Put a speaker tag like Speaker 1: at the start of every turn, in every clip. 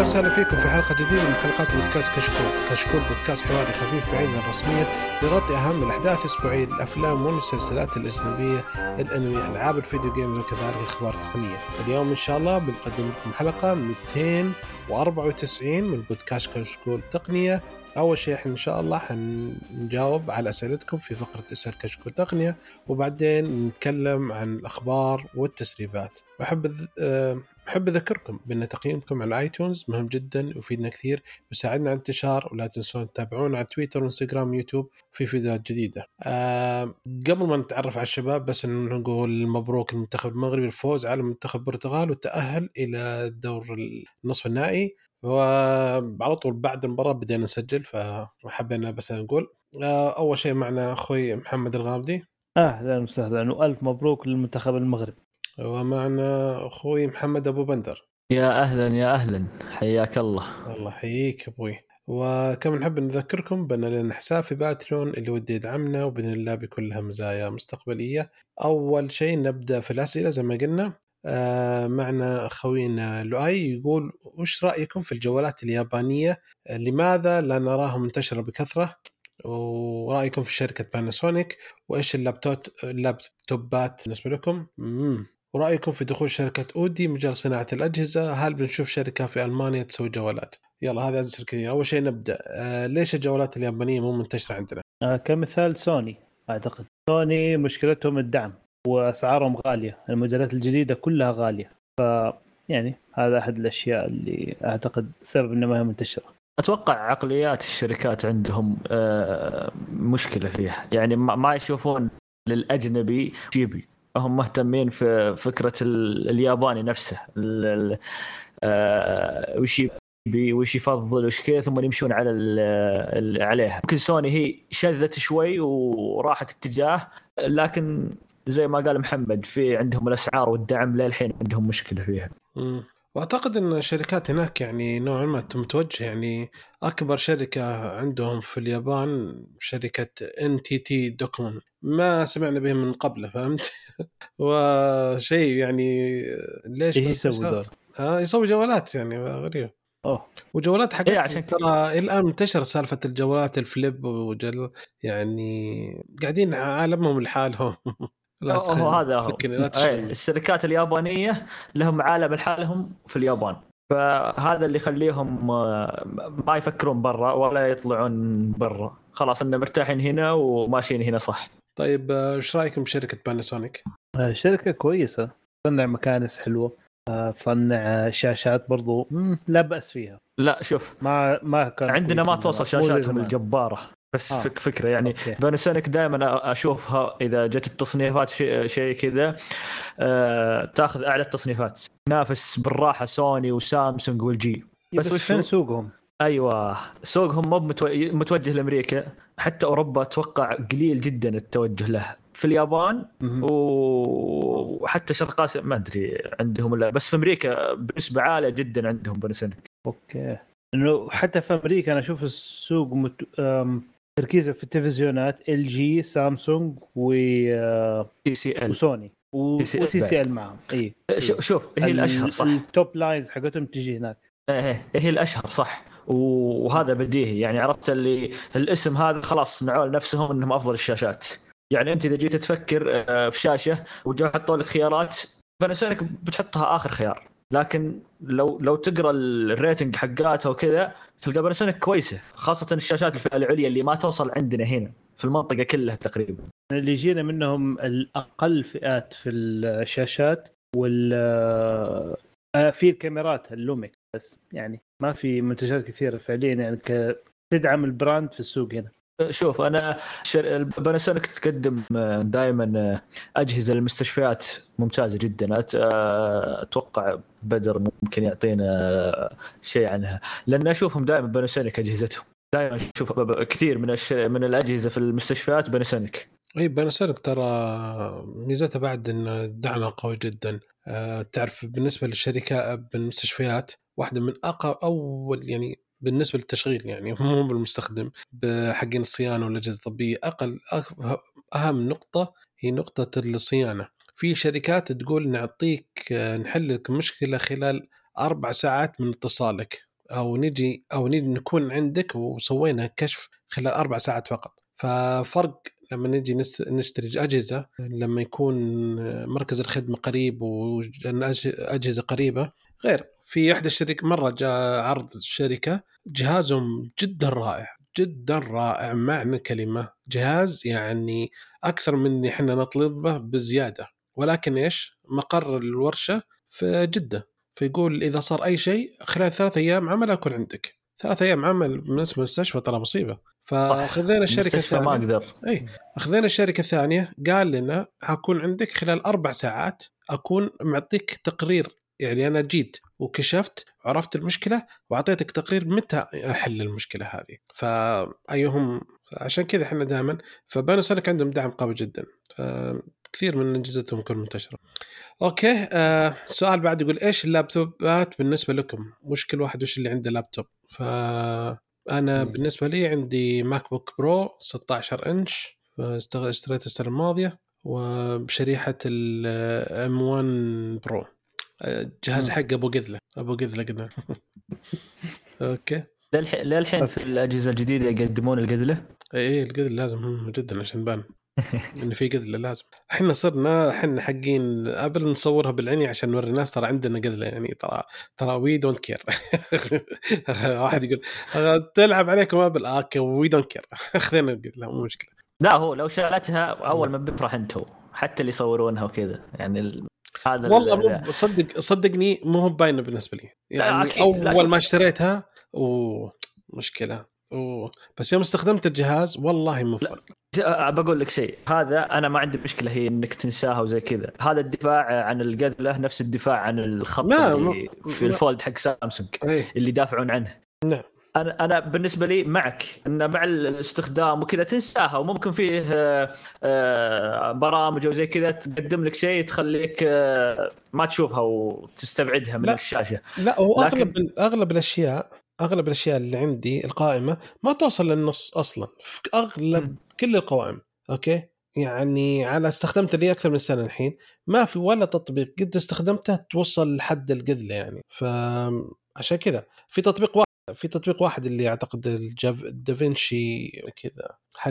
Speaker 1: أهلا وسهلا فيكم في حلقة جديدة من حلقات بودكاست كشكول، كشكول بودكاست حواري خفيف بعيد عن الرسمية يغطي أهم الأحداث الاسبوعيه للأفلام والمسلسلات الأجنبية، الأنمي، ألعاب ال video games وكذلك أخبار تقنية. اليوم إن شاء الله بنقدم لكم حلقة 294 من بودكاست كشكول تقنية. أول شيء إحنا إن شاء الله حنجاوب على أسئلتكم في فقرة اسال كشكول تقنية وبعدين نتكلم عن الأخبار والتسريبات. واحب أه أحب أذكركم بأن تقييمكم على آيتونز مهم جدا ويفيدنا كثير ويساعدنا على الانتشار ولا تنسون تتابعونا على تويتر وانستغرام ويوتيوب في فيديوهات جديدة. أه قبل ما نتعرف على الشباب بس نقول مبروك المنتخب المغربي الفوز على منتخب البرتغال والتأهل إلى الدور النصف النهائي. وعلى طول بعد المباراة بدينا نسجل فحبينا بس نقول. أه أول شيء معنا أخوي محمد الغامدي.
Speaker 2: أهلا وسهلا وألف مبروك للمنتخب المغربي.
Speaker 1: ومعنا أخوي محمد أبو بندر.
Speaker 3: يا أهلا يا أهلا. حياك الله.
Speaker 1: الله يحييك أبوي. وكما نحب نذكركم بأن لنا حساب في باتريون اللي ودي يدعمنا وبإذن الله بيكون لها مزايا مستقبلية. أول شيء نبدأ في الأسئلة زي ما قلنا. آه معنا خوينا لؤي يقول وش رأيكم في الجوالات اليابانية؟ لماذا لا نراها منتشرة بكثرة؟ ورأيكم في شركة باناسونيك وإيش اللابتوب اللابتوبات بالنسبة لكم؟ مم. ورأيكم في دخول شركة أودي مجال صناعة الأجهزة؟ هل بنشوف شركة في ألمانيا تسوي جوالات؟ يلا هذا عزيز الكثير. أول شيء نبدأ. آه ليش الجوالات اليابانية مو منتشرة عندنا؟
Speaker 2: آه كمثال سوني أعتقد. سوني مشكلتهم الدعم وأسعارهم غالية. الموديلات الجديدة كلها غالية. ف يعني هذا أحد الأشياء اللي أعتقد سبب انها ما هي منتشرة.
Speaker 3: أتوقع عقليات الشركات عندهم مشكلة فيها. يعني ما يشوفون للأجنبي جيبي هم مهتمين في فكرة الياباني نفسه. وش يبي وش يفضل وش كذا ثم يمشون على عليها. يمكن سوني هي شذت شوي وراحت اتجاه لكن زي ما قال محمد في عندهم الأسعار والدعم للحين عندهم مشكلة فيها.
Speaker 1: وأعتقد إن الشركات هناك يعني نوعا ما متوجه يعني أكبر شركة عندهم في اليابان شركة NTT Docomo ما سمعنا بهم من قبل فهمت؟ وشيء يعني ليش
Speaker 2: إيش يسوي ذول؟
Speaker 1: آه يسوي جوالات يعني غريب.
Speaker 2: أوه.
Speaker 1: وجوالات حق
Speaker 3: إيه عشان
Speaker 1: ترى الآن منتشر سالفة الجوالات ال flip وجل يعني قاعدين عالمهم لحالهم.
Speaker 3: لا هو هذا هو. الشركات اليابانية لهم عالم لحالهم في اليابان. فهذا اللي يخليهم ما يفكرون برا ولا يطلعون برا. خلاص ان مرتاحين هنا وماشيين هنا صح.
Speaker 1: طيب إيش رأيكم بشركة باناسونيك؟
Speaker 2: شركة كويسة. تصنع مكانس حلوة. تصنع شاشات برضو. لا بأس فيها.
Speaker 3: لا شوف.
Speaker 2: ما ما كان
Speaker 3: عندنا ما توصل شاشاتهم الجبارة. بس آه. فكرة يعني باناسونيك دائما أشوفها إذا جت التصنيفات شيء شي كذا آه تأخذ أعلى التصنيفات. تنافس بالراحة سوني وسامسونج و LG.
Speaker 2: بس وش فين سوقهم؟
Speaker 3: أيوه. سوقهم مو متوجه لأمريكا. حتى أوروبا أتوقع قليل جدا التوجه له. في اليابان وحتى شرق آسيا ما أدري عندهم لا. بس في أمريكا بنسبة عالية جدا عندهم باناسونيك
Speaker 2: okay. إنه حتى في أمريكا أنا أشوف السوق مت... تركيزه في التلفزيونات LG سامسونج و
Speaker 3: سي سي إل.
Speaker 2: وسوني. وسي سي إل معهم. إي.
Speaker 3: شوف هي الأشهر صح.
Speaker 2: ال top lines حقتهم تجي هناك.
Speaker 3: إيه هي الأشهر صح. وهذا بديهي. يعني عرفت اللي الاسم هذا خلاص صنعوه لنفسهم إنهم أفضل الشاشات. يعني أنت إذا جيت تفكر في شاشة وجو حطوا لك خيارات باناسونيك بتحطها آخر خيار. لكن لو لو تقرأ ال rating حقاتها وكذا تلقى باناسونيك كويسة خاصة الشاشات الفئه العليا اللي ما توصل عندنا هنا في المنطقة كلها تقريبا.
Speaker 2: اللي يجينا منهم الأقل فئات في الشاشات وال في الكاميرات ال Lumix بس. يعني ما في منتجات كثيرة فعليا يعني تدعم ال brand في السوق هنا.
Speaker 3: شوف أنا شر... باناسونيك تقدم دائما أجهزة للمستشفيات ممتازة جدا. أتوقع بدر ممكن يعطينا شيء عنها. لأن أشوفهم دائما باناسونيك أجهزتهم. دائما أشوف كثير من الش... من الأجهزة في المستشفيات باناسونيك.
Speaker 1: اي باناسونيك ترى ميزتها بعد إن دعمها قوي جدا. أه تعرف بالنسبة للشركات بالمستشفيات واحدة من اقوى أول يعني بالنسبة للتشغيل يعني مو بالمستخدم بحقين الصيانة والأجهزة الطبية. أقل أهم نقطة هي نقطة الصيانة. في شركات تقول نعطيك نحل لك مشكلة خلال أربع ساعات من اتصالك أو نجي أو نجي نكون عندك وسوينا كشف خلال أربع ساعات فقط. ففرق لما نجي نشتري أجهزة لما يكون مركز الخدمة قريب واجهزه قريبة غير. في أحدى الشركات مرة جاء عرض الشركة جهازهم جدا رائع جدا رائع معنى كلمة. جهاز يعني أكثر من اللي إحنا نطلبه بزيادة. ولكن إيش؟ مقر الورشة في جدة. فيقول إذا صار أي شيء خلال ثلاث أيام عمل اكون عندك. ثلاث أيام عمل بالنسبة للمستشفى ترى مصيبة. فخذينا الشركة
Speaker 3: المستشفى ما
Speaker 1: الثانية
Speaker 3: أقدر.
Speaker 1: إي أخذنا الشركة الثانية قال لنا حكون عندك خلال أربع ساعات أكون معطيك تقرير يعني أنا جيت وكشفت وعرفت المشكلة وأعطيتك تقرير متى أحل المشكلة هذه. فايهم عشان كذا إحنا دائما فباناسونيك عندهم دعم قوي جدا. كثير من أجهزتهم تكون منتشرة. okay آه سؤال بعد يقول إيش اللابتوبات بالنسبة لكم؟ مش كل واحد وش اللي عنده لابتوب؟ فانا
Speaker 3: مم.
Speaker 1: بالنسبة لي عندي MacBook Pro 16 إنش اشتريته السنة الماضية وبشريحه ال M1 Pro الجهاز
Speaker 2: مم.
Speaker 1: حق أبو قذلة أبو قذلة قلنا okay
Speaker 3: للح- للحين في الأجهزة الجديدة يقدمون القذلة
Speaker 1: إيه القذل لازم جدا عشان بان انه في قذله لازم. إحنا صرنا إحنا حقين ابل نصورها بالعيني عشان نوري الناس ترى عندنا قذله يعني ترى ترى we don't care واحد يقول "أه، تلعب عليكم أبل. okay we don't care خذينا القذله مو مشكلة.
Speaker 3: لا هو لو شالتها أول ما بيفرح انت حتى اللي يصورونها وكذا. يعني ال... هذا ال-
Speaker 1: والله مو صدق صدقني مو هو باينة بالنسبة لي. يعني
Speaker 3: أول.
Speaker 1: ما اشتريتها أوه أوه. بس يوم استخدمت الجهاز والله مو فرق.
Speaker 3: ج- بقول لك شيء. هذا أنا ما عندي مشكلة هي إنك تنساها وزي كذا. هذا الدفاع عن القذله نفس الدفاع عن الخط
Speaker 1: ما-
Speaker 3: اللي
Speaker 1: ما-
Speaker 3: في الفولد حق سامسونج
Speaker 1: إيه.
Speaker 3: اللي يدافعون عنه.
Speaker 1: نعم.
Speaker 3: أنا أنا بالنسبة لي معك إن مع الاستخدام وكذا تنساها وممكن فيه آه، آه، برامج وزي كذا تقدم لك شيء تخليك آه، ما تشوفها وتستبعدها من
Speaker 1: لا.
Speaker 3: الشاشة.
Speaker 1: لا هو
Speaker 3: لكن-
Speaker 1: اغلب أغلب الأشياء أغلب الأشياء اللي عندي القائمة ما توصل للنص أصلا في أغلب
Speaker 3: مم.
Speaker 1: كل القوائم okay؟ يعني على استخدمت لي أكثر من سنة الحين ما في ولا تطبيق قد استخدمته توصل لحد القذله يعني فعشان كذا. في تطبيق واحد في تطبيق واحد اللي أعتقد الجاف دافنشي كذا حق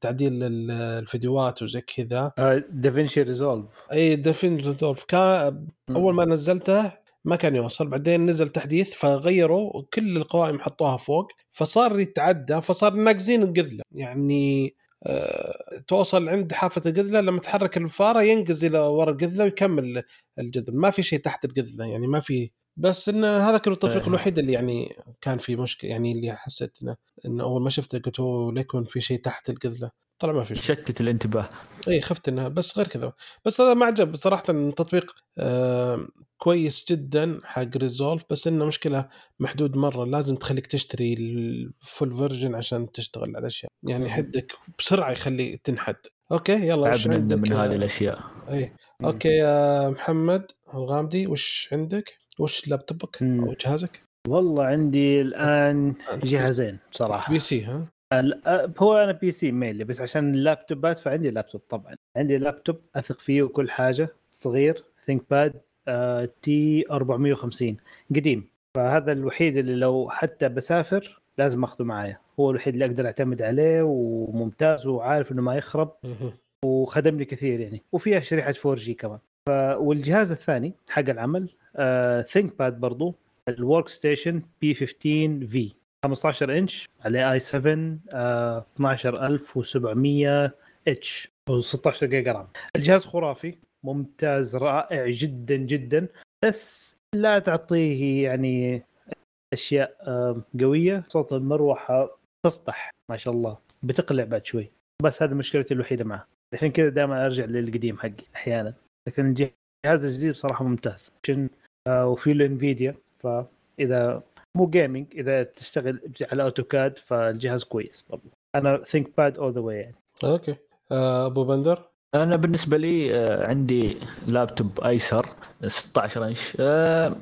Speaker 1: تعديل ال- الفيديوهات وزي كذا.
Speaker 2: DaVinci Resolve.
Speaker 1: اي دافنشي ريزولف. كان أول ما نزلته ما كان يوصل. بعدين نزل تحديث فغيروا كل القوائم حطوها فوق فصار يتعدى فصار ناقزين القذله يعني آه توصل عند حافة القذلة لما تحرك الفاره ينقز إلى ورا القذلة ويكمل الجذر. ما في شيء تحت القذلة يعني ما في. بس إن هذا كان التطبيق
Speaker 3: إيه.
Speaker 1: الوحيد اللي يعني كان في مشكلة يعني اللي حسيت إنه انه أول ما شفته قلت "أوه، ليكون في شيء تحت القذلة؟ طلع ما في شيء.
Speaker 3: شتت الانتباه.
Speaker 1: اي خفت انها بس غير كذا. بس هذا ما عجب صراحة التطبيق آه كويس جدا حق Resolve بس إنه مشكلة محدود مرة. لازم تخليك تشتري ال full version عشان تشتغل على الاشياء يعني حدك بسرعة يخلي تنحد. okay يلا وش عندك؟
Speaker 3: من هذه الأشياء.
Speaker 1: اي okay يا محمد الغامدي وش عندك؟ وش لابتوبك. أو جهازك؟
Speaker 2: والله عندي الآن
Speaker 1: أنت
Speaker 2: جهازين
Speaker 1: صراحة. PC ها؟
Speaker 2: هو أنا PC mainly بس عشان اللابتوبات فعندي لابتوب طبعا. عندي لابتوب أثق فيه وكل حاجة صغير ThinkPad T 450 قديم. فهذا الوحيد اللي لو حتى بسافر لازم أخذه معايا. هو الوحيد اللي أقدر أعتمد عليه وممتاز وعارف إنه ما يخرب
Speaker 1: مهم.
Speaker 2: وخدم لي كثير يعني. وفيها شريحة 4 G كمان. ف... والجهاز الثاني حق العمل ThinkPad برضو ال workstation P 15 v 15 إنش عليه i 7 آه 12700 H أو 16 giga RAM. الجهاز خرافي ممتاز رائع جدا جدا. بس لا تعطيه يعني أشياء آه، قوية. صوت المروحة تسطح ما شاء الله. بتقلع بعد شوي. بس هذه مشكلتي الوحيدة معه. عشان كذا دائما أرجع للقديم حقي أحيانا. لكن الجهاز الجديد بصراحة ممتاز. آه، وفي له Nvidia فإذا مو gaming إذا تشتغل على AutoCAD فالجهاز كويس برضه أنا ThinkPad all the way يعني.
Speaker 1: okay. آه، أبو بندر؟
Speaker 3: أنا بالنسبة لي آه، عندي لابتوب Acer 16 انش آه،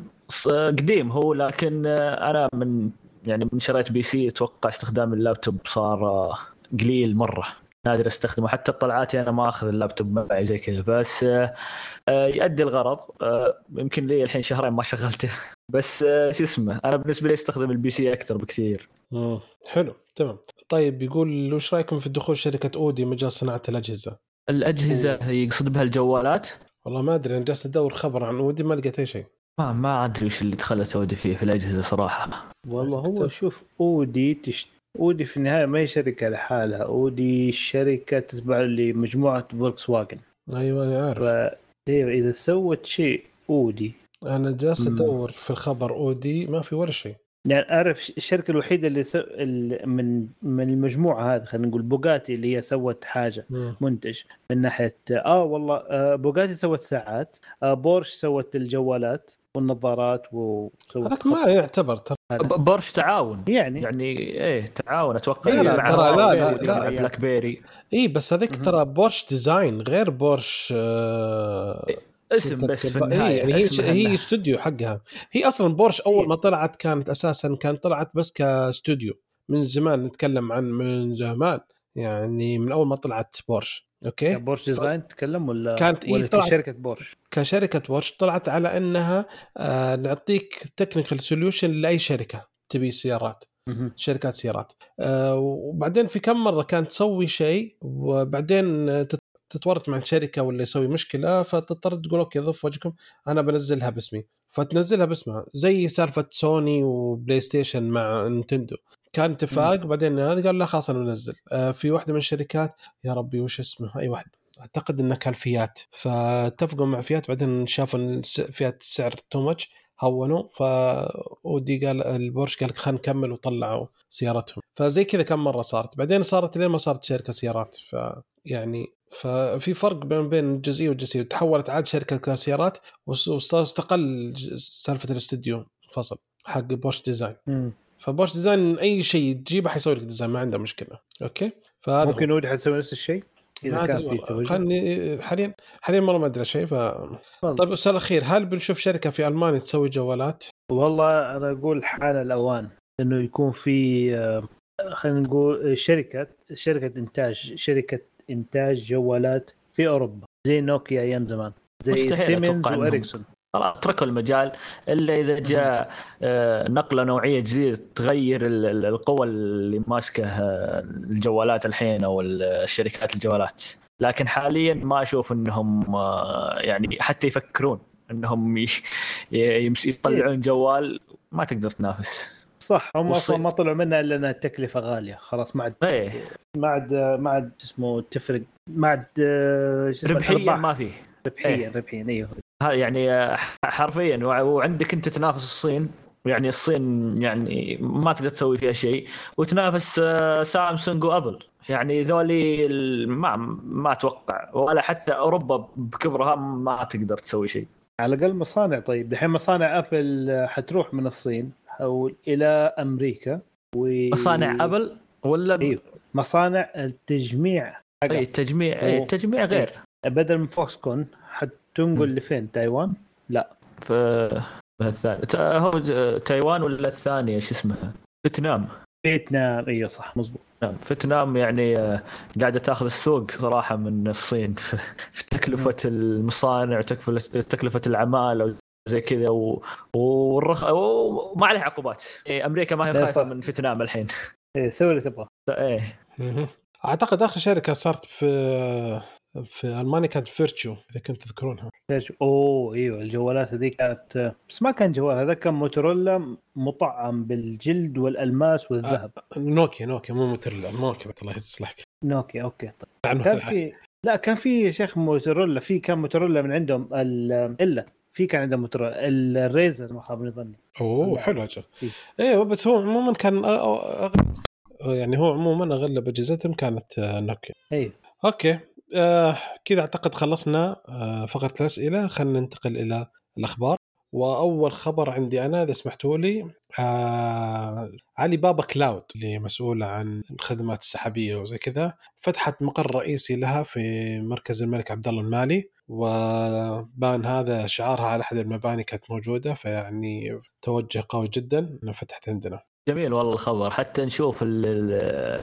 Speaker 3: قديم هو لكن أنا من يعني من شريت PC أتوقع استخدام اللابتوب صار قليل مرة. نادر أستخدمه. حتى طلعاتي أنا ما أخذ اللابتوب معي زي كذا بس آه، يؤدي الغرض آه، يمكن لي الحين شهرين ما شغلته. بس آه، شو اسمه أنا بالنسبة لي أستخدم ال PC أكثر بكثير.
Speaker 1: مم. حلو تمام. طيب يقول وش رأيكم في دخول شركة أودي مجال صناعة الأجهزة؟
Speaker 3: الأجهزة يقصد بها الجوالات؟
Speaker 1: والله ما أدري أنا جالس أدور خبر عن أودي ما لقيت أي شيء.
Speaker 3: ما ما أدري وش اللي دخلت أودي فيه في الأجهزة صراحة.
Speaker 2: والله هو شوف أودي تشت... اودي في النهاية ما هي شركة لحالها اودي شركة تتبع لمجموعه فولكس واجن
Speaker 1: أيوه أنا عارف.
Speaker 2: فاذا سوت شيء أودي.
Speaker 1: أنا جالس. أدور في الخبر أودي ما في ولا شيء.
Speaker 2: يعني أعرف الشركة الوحيدة اللي سو... ال- من من المجموعة هذه خلينا نقول بوغاتي اللي هي سوت حاجة
Speaker 1: مم.
Speaker 2: منتج من ناحية آه والله آه بوغاتي سوت ساعات آه بورش سوت الجوالات والنظارات وسوت
Speaker 1: هذاك ما يعتبر ترى
Speaker 3: بورش تعاون
Speaker 2: يعني
Speaker 3: يعني إيه تعاون أتوقع
Speaker 1: لا، لا،
Speaker 3: مع
Speaker 1: ترى لا، لا،
Speaker 3: ومع
Speaker 2: لا.
Speaker 3: BlackBerry
Speaker 1: اي بس هذيك. ترى Porsche Design غير بورش آه
Speaker 3: اسم بس في النهاية
Speaker 1: يعني هي هي استوديو حقها. هي أصلا بورش
Speaker 2: أول.
Speaker 1: ما طلعت كانت أساسا كانت طلعت بس كاستوديو. من زمان نتكلم عن من زمان يعني من أول ما طلعت بورش. أوكي؟
Speaker 2: بورش ديزاين تتكلم ولا
Speaker 1: كانت إيه
Speaker 2: ولا
Speaker 1: طلعت-
Speaker 2: شركه بورش؟
Speaker 1: كشركة بورش. طلعت على إنها آه نعطيك technical solution لأي شركة تبي سيارات. شركات سيارات. آه وبعدين في كم مرة كانت تسوي شيء وبعدين تت- تتورط مع الشركة ولا يسوي مشكلة فتضطر تقول okay ضف وجهكم أنا بنزلها باسمي. فتنزلها باسمها زي سالفة سوني و PlayStation مع نينتندو. كان اتفاق وبعدين هذا قال لا خلاص أنا بنزل. آه في واحدة من الشركات يا ربي وش اسمه؟ أي واحد. أعتقد إنه كان فيات. فاتفقوا مع فيات بعدين شافوا فيات السعر too much هونوا فاودي قال البورش قال خلينا نكمل وطلعوا سيارتهم. فزي كذا كم مرة صارت. بعدين صارت لين ما صارت شركة سيارات. ف يعني ففي فرق بين بين الجزئيه والجزئيه تحولت عاد شركة سيارات واستقل سالفة الاستديو. فصل. حق Porsche Design.
Speaker 2: مم.
Speaker 1: ف Porsche Design أي شيء تجيبه حيسوي لك design ما عنده مشكلة. okay؟ فهذا.
Speaker 2: ممكن اودي حتسوي نفس الشيء؟ إذا كان في. توجه
Speaker 1: خلني حاليا حاليا والله ما أدري شيء ف. طيب السؤال الأخير هل بنشوف شركة في ألمانيا تسوي جوالات؟
Speaker 2: والله أنا أقول حان الأوان إنه يكون في آه، خلينا نقول شركة شركة إنتاج شركة إنتاج جوالات في أوروبا زي نوكيا أيام زمان زي سيمنز وإريكسون
Speaker 3: خلاص اتركوا المجال إلا إذا جاء آه، نقلة نوعية جديدة تغير ال- ال- القوى اللي ماسكة آه، الجوالات الحين أو ال- الشركات الجوالات لكن حاليا ما أشوف إنهم آه، يعني حتى يفكرون إنهم يطلعون جوال ما تقدر تنافس
Speaker 2: صح هم. أصلا ما طلعوا منها إلا انها التكلفة غالية خلاص ما عاد
Speaker 3: إيه
Speaker 2: ما عاد ما عاد اسمه تفرق ما عاد
Speaker 3: ربحيا. ما فيه
Speaker 2: ربحيا
Speaker 3: إيه.
Speaker 2: ربحيا
Speaker 3: أيوه يعني حرفيا وع- وعندك أنت تنافس الصين. يعني الصين يعني ما تقدر تسوي فيها شيء. وتنافس آه، سامسونج وأبل. يعني ذولي ما ما أتوقع ولا حتى أوروبا بكبرها ما تقدر تسوي شيء.
Speaker 2: على الأقل مصانع. طيب دحين مصانع أبل آه، حتروح من الصين أو إلى أمريكا و
Speaker 3: مصانع أبل ولا
Speaker 2: إيوه مصانع التجميع.
Speaker 3: أي التجميع
Speaker 2: أوه.
Speaker 3: التجميع غير.
Speaker 2: بدل من فوكس كون حتنقل لفين تايوان؟
Speaker 3: في الثاني. تا- هو تايوان ولا الثانية؟ شو اسمها؟ فيتنام.
Speaker 2: فيتنام. أيوه صح مزبوط
Speaker 3: نعم فيتنام يعني آه، قاعدة تاخذ السوق صراحة من الصين في تكلفة المصانع تكلفة العماله وزي كذا و... والرخ... وما عليها عقوبات. إيه أمريكا ما هي
Speaker 2: لا، خايفة.
Speaker 3: من فيتنام الحين.
Speaker 2: إيه سوي اللي تبغاه
Speaker 3: إيه.
Speaker 1: أعتقد آخر شركة صارت في في ألمانيا كانت فيرتشو إذا كنت تذكرونها.
Speaker 2: ليش؟ أوه إيوه الجوالات هذيك كانت بس ما كان جوال هذا كان موتورولا مطعم بالجلد والألماس والذهب.
Speaker 1: نوكيا نوكيا مو موتورولا نوكيا الله يصلحك.
Speaker 2: نوكيا okay طيب. كان في لا كان في يا شيخ موتورولا في كان موتورولا من عندهم ال- إلا في كان عندهم موتورولا الريزر ما خاب ظني
Speaker 1: أوه حلو أجل
Speaker 2: إيه.
Speaker 1: إيوه بس هو عموما كان أ- أ- أغ- يعني هو عموما أغلب أجهزتهم كانت آه، نوكيا.
Speaker 2: أيوه
Speaker 1: Okay. آه كذا أعتقد خلصنا آه فقرة الأسئلة. خلينا ننتقل إلى الأخبار. وأول خبر عندي أنا إذا سمحتوا لي آه علي بابا كلاود اللي مسؤولة عن الخدمات السحابية وزي كذا فتحت مقر رئيسي لها في مركز الملك عبد الله المالي. وبان هذا شعارها على أحد المباني كانت موجودة فيعني توجه قوي جدا إنها فتحت عندنا.
Speaker 3: جميل والله الخبر. حتى نشوف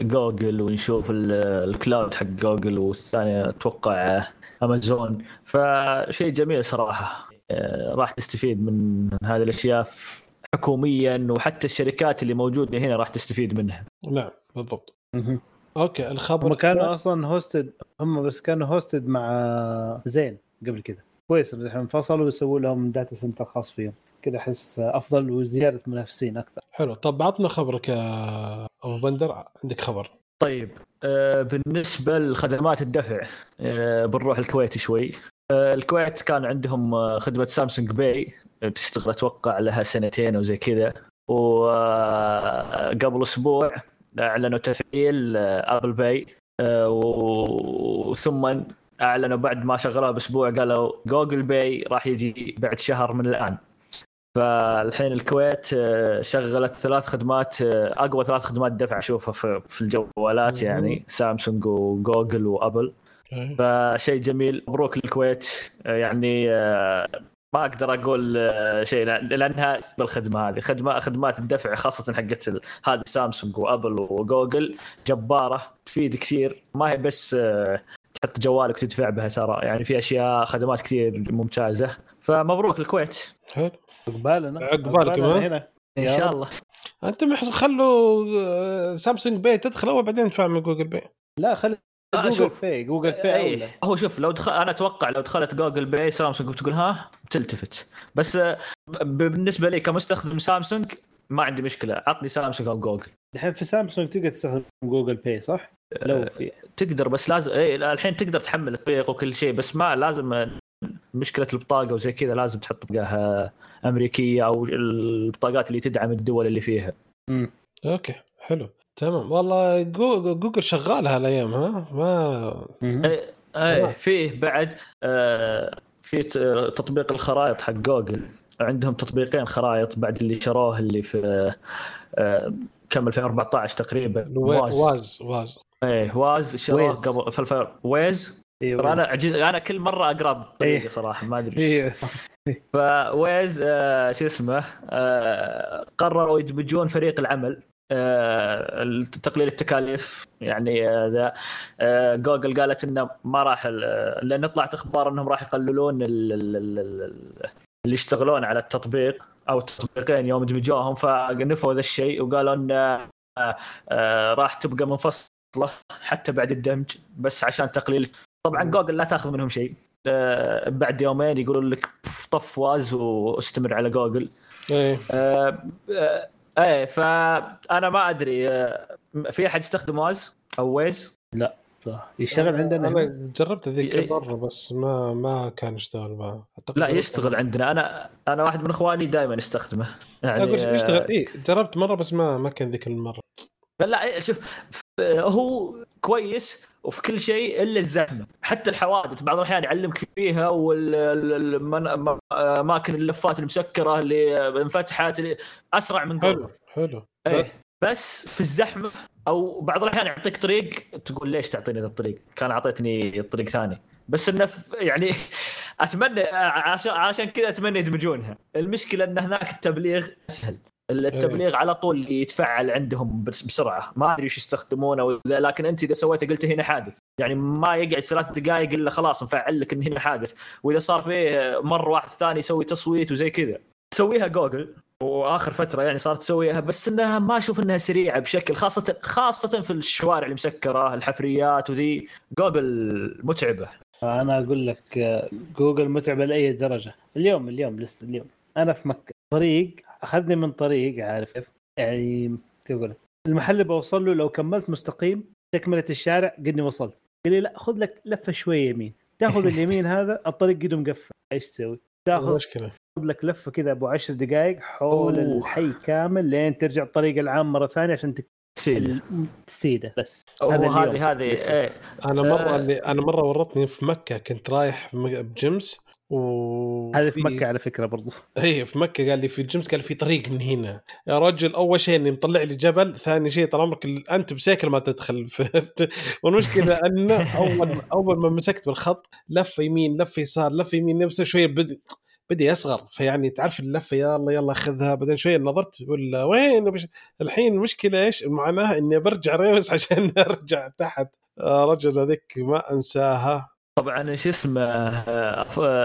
Speaker 3: جوجل ونشوف ال- الكلاود حق جوجل والثاني أتوقع امازون فشيء جميل صراحة. آه، راح تستفيد من هذه الأشياء حكوميا وحتى الشركات اللي موجودة هنا راح تستفيد منها.
Speaker 1: نعم بالضبط. okay الخبر
Speaker 2: هم كانوا أصلا hosted هم بس كانوا hosted مع زين قبل كده. كويس الحين انفصلوا ويسووا لهم data center خاص فيهم. كذا أحس أفضل وزيادة منافسين أكثر.
Speaker 1: حلو. طب عطنا خبرك يا أبو بندر. عندك خبر.
Speaker 3: طيب آه، بالنسبة لخدمات الدفع آه، بنروح الكويت شوي. آه، الكويت كان عندهم خدمة سامسونج باي. تشتغل أتوقع لها سنتين أو زي كذا. وقبل أسبوع أعلنوا تفعيل أبل باي. وثم أعلنوا بعد ما شغلوها بأسبوع قالوا جوجل باي راح يجي بعد شهر من الآن. فالحين الكويت آه، شغلت ثلاث خدمات آه، أقوى ثلاث خدمات دفع أشوفها في الجوالات يعني سامسونج وجوجل
Speaker 1: وأبل.
Speaker 3: فشيء جميل مبروك للكويت آه، يعني ما أقدر أقول شيء لأنها بالخدمة هذه. خدمة خدمات الدفع خاصة حقت هذه سامسونج وأبل وجوجل جبارة تفيد كثير. ما هي بس تحط جوالك تدفع بها ترى. يعني في أشياء خدمات كثير ممتازة. فمبروك الكويت.
Speaker 1: حلو.
Speaker 2: عقبالنا
Speaker 1: عقبالكم،
Speaker 2: عقبالنا
Speaker 1: ها؟
Speaker 2: هنا. إن
Speaker 3: شاء. الله.
Speaker 1: أنت محس خلوا آه، سامسونج باي تدخل أول بعدين تدفع من جوجل باي
Speaker 2: لا خلي
Speaker 3: آه،
Speaker 2: جوجل
Speaker 3: شوف.
Speaker 2: باي جوجل باي
Speaker 3: اي
Speaker 2: أولى.
Speaker 3: هو شوف لو دخل أنا أتوقع لو دخلت جوجل باي سامسونج وتقول ها تلتفت. بس آه، بالنسبة لي كمستخدم سامسونج ما عندي مشكلة. عطني سامسونج أو جوجل
Speaker 2: الحين في سامسونج تقدر تستخدم جوجل باي صح؟ لو في.
Speaker 3: تقدر بس لازم لا، الحين تقدر تحمل التطبيق وكل شيء بس ما لازم آه، مشكلة البطاقة وزي كذا لازم تحط بطاقة أمريكية أو البطاقات اللي تدعم الدول اللي فيها.
Speaker 2: مم.
Speaker 1: okay حلو. تمام. والله جو- جوجل شغال هالأيام ها؟ ما
Speaker 2: مهم.
Speaker 3: أي فيه بعد آه، في تطبيق الخرائط حق جوجل. عندهم تطبيقين خرائط بعد اللي شروه اللي في آه، كم 2014 تقريبا.
Speaker 1: واز. واز, واز.
Speaker 3: إيه واز شروه. قبل في الف... ويز. أيوه أنا عجيز أنا كل مرة أقرأ بالطريقة
Speaker 2: إيه.
Speaker 3: صراحة ما أدري
Speaker 2: أيوه
Speaker 3: فويز آه شو اسمه آه قرروا يدمجون فريق العمل آه تقليل التكاليف يعني آه ذا آه جوجل قالت إنه ما راح لأن طلعت أخبار إنهم راح يقللون ال- ال- ال- ال- اللي يشتغلون على التطبيق أو التطبيقين يوم دمجوهم فنفوا ذا الشيء وقالوا إن آه آه راح تبقى منفصلة حتى بعد الدمج بس عشان تقليل طبعا جوجل لا تاخذ منهم شيء. آه، بعد يومين يقولون لك طف واز واستمر على جوجل.
Speaker 1: إيه.
Speaker 3: آه، آه، إيه فأنا ما أدري في أحد يستخدم واز أو ويز؟
Speaker 2: صح يشتغل عندنا أنا.
Speaker 1: جربت ذيك
Speaker 3: إيه.
Speaker 1: المره بس ما ما كان يشتغل معه.
Speaker 3: لا يشتغل عندنا. أنا أنا واحد من إخواني دائما يستخدمه. يعني أقول
Speaker 1: يشتغل. اي جربت مرة بس ما ما كان ذيك المرة.
Speaker 3: لا إيه، شوف هو كويس وفي كل شيء إلا الزحمة. حتى الحوادث بعض الأحيان يعلمك فيها والاماكن اللفات المسكرة اللي انفتحت اللي أسرع من جوجل
Speaker 1: حلو حلو.
Speaker 3: إيه بس في الزحمة أو بعض الأحيان يعطيك طريق تقول ليش تعطيني ذا الطريق؟ كان أعطيتني طريق ثاني. بس إنه يعني أتمنى عشان عشان كذا أتمنى يدمجونها. المشكلة إن هناك التبليغ أسهل. التبليغ على طول يتفعل عندهم بس- بسرعة. ما أدري إيش يستخدمونه وذا، لكن أنت إذا سويته قلت هنا حادث. يعني ما يقعد ثلاث دقائق إلا خلاص مفعل لك إن هنا حادث. وإذا صار فيه مرة واحد ثاني يسوي تصويت وزي كذا. تسويها جوجل وآخر فترة يعني صارت تسويها بس إنها ما أشوف إنها سريعة بشكل خاصه خاصة في الشوارع المسكره الحفريات وذي. جوجل متعبة.
Speaker 2: أنا أقول لك جوجل متعبة لأي درجة. اليوم اليوم لسه اليوم. أنا في مكة. طريق أخذني من طريق عارف كيف؟ يعني كيف أقول لك؟ المحل اللي بوصل له لو كملت مستقيم تكملة الشارع قدني وصلت. قال لي لا خذ لك لفة شوية يمين. تاخذ اليمين هذا الطريق قده مقفل. إيش تسوي؟ تاخذ
Speaker 1: مشكلة.
Speaker 2: لك لفة كذا أبو عشر دقائق حول
Speaker 3: أوه.
Speaker 2: الحي كامل لين ترجع الطريق العام مرة ثانية عشان
Speaker 3: سيل
Speaker 2: تستيده بس.
Speaker 3: هذه
Speaker 2: لسه.
Speaker 3: إيه.
Speaker 1: أنا مرة
Speaker 3: آه.
Speaker 1: اللي أنا مرة ورطني في مكة كنت رايح بجيمس. و
Speaker 2: هذه في مكة على فكرة برضو.
Speaker 1: اي في مكة قال لي في الجيمس قال في طريق من هنا. يا رجل أول شيء إني مطلع لي جبل ثاني شيء طال عمرك أنت بسيكل ما تدخل. والمشكلة إن أول أول ما مسكت بالخط لفه يمين لفه يسار لفه يمين نفس شوية بد بدأ يصغر. فيعني تعرف اللفة يلا يلا خذها بعدين شوية نظرت ولا وين. الحين المشكلة إيش؟ معناها إني برجع ريوس عشان أرجع تحت. رجل هذيك ما أنساها.
Speaker 3: طبعا شو اسمه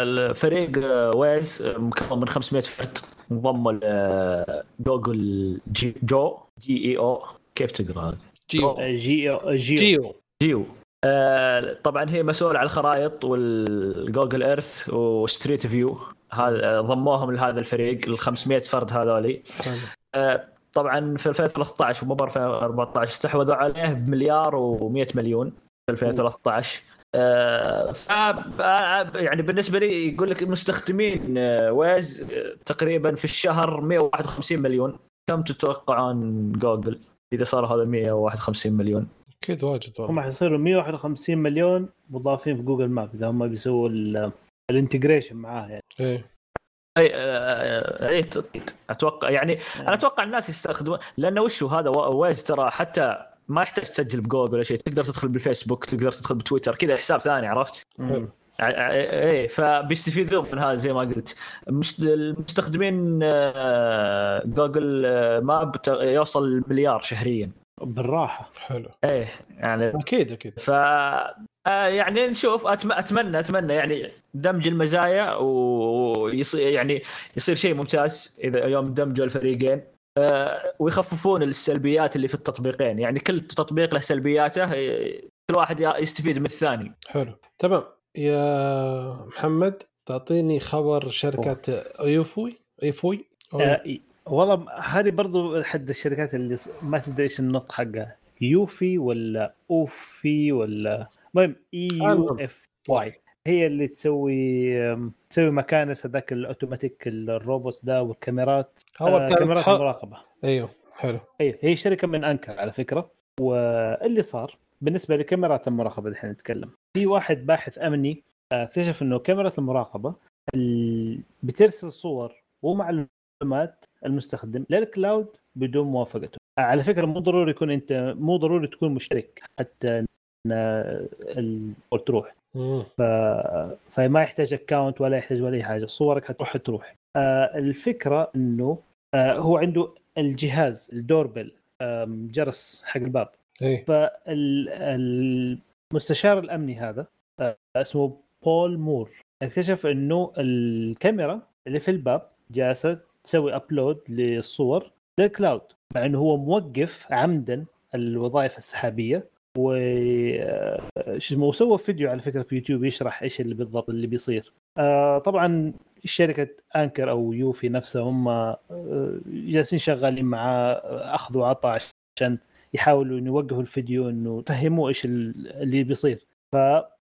Speaker 3: الفريق آه، ويز مكون من 500 فرد. انضم جوجل جي جو G E O. كيف تقرأ؟
Speaker 1: جيو.
Speaker 2: جي جيو.
Speaker 1: جيو.
Speaker 3: جيو. آه، طبعا هي مسؤولة على الخرائط والجوجل ايرث و Street View. هذا ضموهم لهذا الفريق ال 500 فرد هذولي. آه، طبعا في 2013 ومو 2014 استحوذوا عليه بمليار و100 مليون في 2013 آه، ف يعني بالنسبة لي يقول لك المستخدمين ويز تقريبا في الشهر 151 مليون. كم تتوقعون جوجل إذا صار هذا 151 مليون؟
Speaker 1: أكيد واجد
Speaker 2: هم حيصيروا 151 مليون مضافين في جوجل ماب إذا هم بيسووا ال integration معاه يعني.
Speaker 1: إيه.
Speaker 3: أي أي أتوقع يعني أنا أتوقع الناس يستخدمون لأنه وشو هذا ويز ترى حتى ما يحتاج تسجل بجوجل ولا شيء تقدر تدخل بالفيسبوك تقدر تدخل بتويتر كذا حساب ثاني عرفت؟ إيه فبيستفيدون من هذا زي ما قلت. المستخدمين جوجل ماب يوصل مليار شهريا.
Speaker 2: بالراحة.
Speaker 1: حلو.
Speaker 3: إيه يعني
Speaker 1: أكيد أكيد.
Speaker 3: ف آه، يعني نشوف أتمنى أتمنى يعني دمج المزايا ويصير يعني يصير شيء ممتاز إذا يوم دمجوا الفريقين. آه، ويخففون السلبيات اللي في التطبيقين. يعني كل تطبيق له سلبياته كل واحد يستفيد من الثاني.
Speaker 1: حلو. تمام. يا محمد تعطيني خبر شركة ايوفوي أيفوي.
Speaker 2: آه والله هذه برضو أحد الشركات اللي ما تدري إيش النطق حقها. يوفي ولا أوفي ولا المهم E U F Y هي اللي تسوي تسوي مكانس هذاك الأوتوماتيك الروبوت ده والكاميرات
Speaker 1: هو
Speaker 2: آه كاميرات المراقبه
Speaker 1: أيوه حلو.
Speaker 2: أيوه هي شركة من أنكر على فكرة. واللي صار بالنسبة لكاميرات المراقبة اللي إحنا نتكلم في واحد باحث أمني آه، اكتشف إنه كاميرا المراقبة بترسل صور ومعلومات المستخدم للكلاود بدون موافقته. آه، على فكرة مو ضروري يكون انت مو ضروري تكون مشترك حتى تروح. ف... فما يحتاج اكونت ولا يحتاج ولا أي حاجة. صورك حتروح تروح. آه الفكرة إنه آه هو عنده الجهاز ال doorbell آه جرس حق الباب.
Speaker 1: إيه؟
Speaker 2: فالمستشار الأمني هذا آه اسمه بول مور. اكتشف إنه الكاميرا اللي في الباب جالسة تسوي upload للصور لل cloud مع إنه هو موقف عمدا الوظائف السحابية. و آه، شو اسمه وسوى فيديو على فكرة في يوتيوب يشرح إيش اللي بالضبط اللي بيصير. آه طبعا شركة أنكر أو يوفي نفسها هم آه، جالسين شغالين آه، أخذ وعطاء عشان يحاولوا يوقفوا الفيديو إنه يفهموا إيش اللي بيصير. ف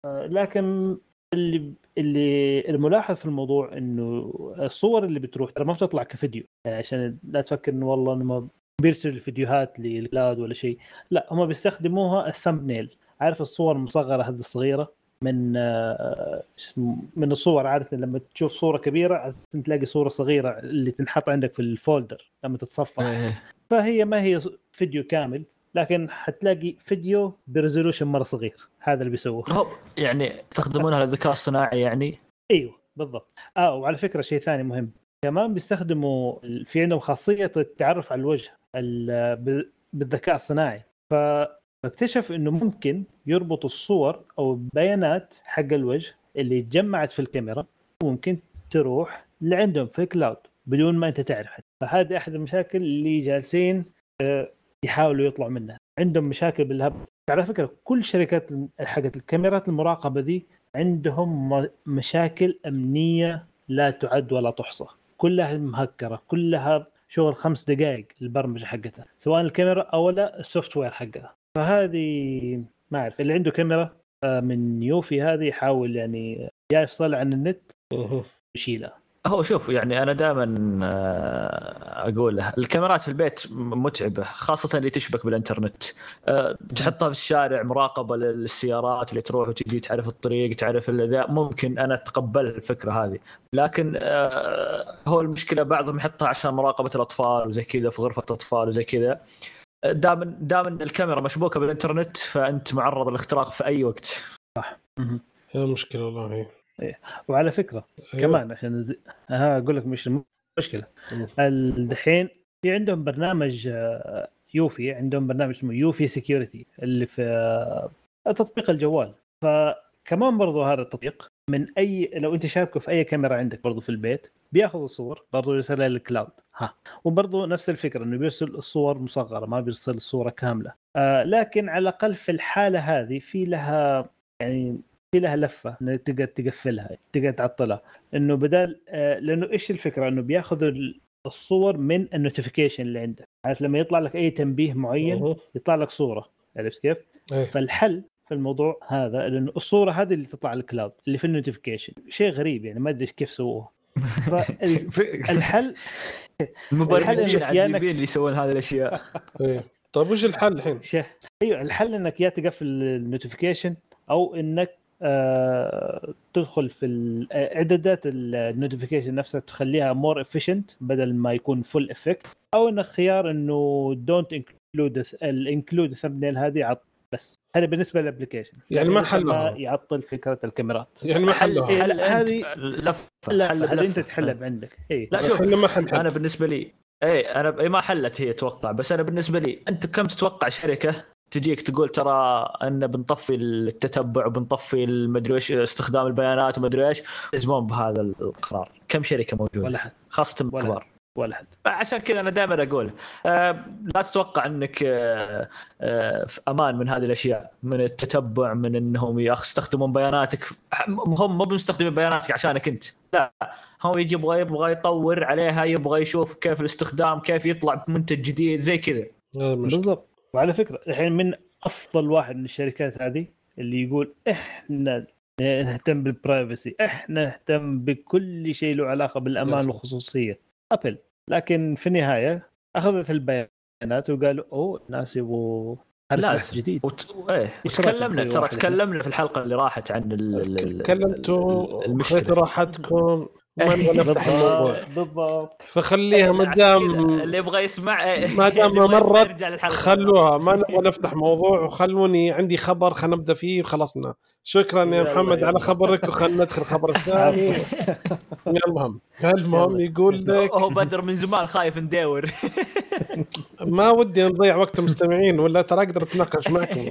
Speaker 2: لكن اللي اللي الملاحظ في الموضوع إنه الصور اللي بتروح ترى ما بتطلع كفيديو. يعني عشان لا تفكر إنه والله انه بيرسل الفيديوهات للكلاود ولا شيء. لا هم بيستخدموها الثمبنيل عارف الصور المصغرة هذه الصغيرة؟ من آه، من الصور. عادة لما تشوف صورة كبيرة تلاقي صورة صغيرة اللي تنحط عندك في ال folder لما تتصفح. إيه. فهي ما هي فيديو كامل لكن حتلاقي فيديو ب resolution مرة صغير. هذا اللي بيسووه.
Speaker 3: يعني تستخدمونها للذكاء الصناعي يعني؟
Speaker 2: إيوه بالضبط. آه وعلى فكرة شيء ثاني مهم. كمان بيستخدموا في عندهم خاصية التعرف على الوجه بالذكاء الصناعي. فاكتشف إنه ممكن يربط الصور أو البيانات حق الوجه اللي تجمعت في الكاميرا ممكن تروح لعندهم في ال cloud بدون ما أنت تعرف. فهذه أحد المشاكل اللي جالسين آه، يحاولوا يطلعوا منها. عندهم مشاكل بال hub. على فكرة كل شركات حقت الكاميرات المراقبة دي عندهم مشاكل أمنية لا تعد ولا تحصى. كلها مهكرة كلها شغل خمس دقائق البرمجة حقتها سواء الكاميرا أو لا ال software حقها. فهذه ما أعرف اللي عنده كاميرا آه، من يوفي هذه يحاول يعني يا يفصل عن النت يشيلها
Speaker 3: هو شوف يعني أنا دائما آه، أقول الكاميرات في البيت متعبة خاصة اللي تشبك بالإنترنت. آه، تحطها في الشارع مراقبة للسيارات اللي تروح وتجي تعرف الطريق تعرف ذا ممكن أنا أتقبل الفكرة هذه. لكن آه، هو المشكلة بعضهم يحطها عشان مراقبة الأطفال وزي كذا في غرفة الأطفال وزي كذا. دام دام الكاميرا مشبوكة بالإنترنت فأنت معرض للاختراق في أي وقت.
Speaker 2: صح.
Speaker 1: هي المشكلة والله
Speaker 2: وعلى فكرة
Speaker 1: أيوه.
Speaker 2: كمان عشان. ها أقول لك مش المشكلة
Speaker 1: مم.
Speaker 2: الدحين في عندهم برنامج آه، يوفي عندهم برنامج اسمه يوفي Security اللي في آه، تطبيق الجوال فكمان برضو هذا التطبيق من أي لو أنت شابكه في أي كاميرا عندك برضو في البيت بياخذ الصور برضو يرسلها لل cloud ها وبرضو نفس الفكرة إنه بيرسل الصور مصغرة ما بيرسل الصورة كاملة آه لكن على الأقل في الحالة هذه في لها يعني في لها لفة تقدر تقفلها تقدر تعطلها. إنه بدل آه لأنه إيش الفكرة؟ إنه بياخذ ال- الصور من ال notification اللي عندك عارف لما يطلع لك أي تنبيه معين. يطلع لك صورة. عرفت كيف؟
Speaker 1: إيه.
Speaker 2: فالحل في الموضوع هذا لأنه الصورة هذه اللي تطلع على ال cloud اللي في ال notification شيء غريب يعني ما أدري كيف
Speaker 3: المبرمجين
Speaker 2: الحل إنك يا إنك-
Speaker 3: عجيبين اللي يسوون هذه الأشياء.
Speaker 1: إيه. طيب وش الحل الحين؟
Speaker 2: أيوه الحل إنك يا تقفل ال notification أو إنك تدخل في ال- آه، اعدادات ال notification نفسها تخليها more efficient بدل ما يكون full effect أو انك خيار إنه don't include ال include thumbnail هذه عط بس. هذا بالنسبة لل application
Speaker 1: يعني ما
Speaker 2: لسه
Speaker 1: حلوها.
Speaker 2: يعطل فكرة الكاميرات.
Speaker 1: يعني ما
Speaker 3: حل
Speaker 1: حلوها
Speaker 3: حل
Speaker 2: هذه-
Speaker 3: لفة؟
Speaker 2: لا
Speaker 3: حل
Speaker 2: هذا
Speaker 3: أنت.
Speaker 2: تحلها بعندك. اي
Speaker 3: لا شوف
Speaker 1: ما حنحل
Speaker 3: أنا بالنسبة لي اي أنا إيه ما حلت هي أتوقع بس أنا بالنسبة لي أنت كم تتوقع شركة؟ تجيك تقول ترى ان بنطفي التتبع وبنطفي المدري إيش استخدام البيانات ومدري إيش. يلزمون بهذا القرار. كم شركة موجودة؟
Speaker 2: ولا حد.
Speaker 3: خاصة
Speaker 2: ولا
Speaker 3: الكبار.
Speaker 2: ولا حد.
Speaker 3: عشان كذا أنا دائما أقول آه لا تتوقع إنك آه آه في أمان من هذه الأشياء من التتبع من إنهم ياخ- يستخدمون بياناتك. هم مو مستخدمين بياناتك عشانك أنت. لا هو يجي يبغى يبغى يطور عليها يبغى يشوف كيف الاستخدام كيف يطلع بمنتج جديد زي كذا.
Speaker 1: المشكلة.
Speaker 2: بالضبط. وعلى فكرة الحين من أفضل واحد من الشركات هذه اللي يقول إحنا نهتم بالبرايفسي إحنا نهتم بكل شيء له علاقة
Speaker 1: بالأمان.
Speaker 2: والخصوصية. ابل لكن في النهاية أخذت البيانات وقالوا أوه الناس يبغوا
Speaker 3: لا،
Speaker 2: جديد
Speaker 3: وت...
Speaker 2: إيه
Speaker 3: وتكلمنا ترى تكلمنا في الحلقة اللي راحت عن ال... ال- ال-
Speaker 1: تكلمتوا
Speaker 3: المشكلة
Speaker 1: راحتكم. ما نبغى نفتح الموضوع.
Speaker 2: بالضبط.
Speaker 1: فخليها ما دام
Speaker 3: اللي يبغى يسمع
Speaker 1: ما دام
Speaker 3: يبغى يسمع
Speaker 1: مرت. خلوها. ما نبغى نفتح موضوع وخلوني عندي خبر خلينا نبدأ فيه وخلصنا شكرا يا محمد. على خبرك وخلنا ندخل الخبر الثاني. المهم المهم. يقول لك
Speaker 3: هو بدر من زمان خايف ندور.
Speaker 1: ما ودي نضيع وقت المستمعين ولا ترى أقدر أتناقش معكم.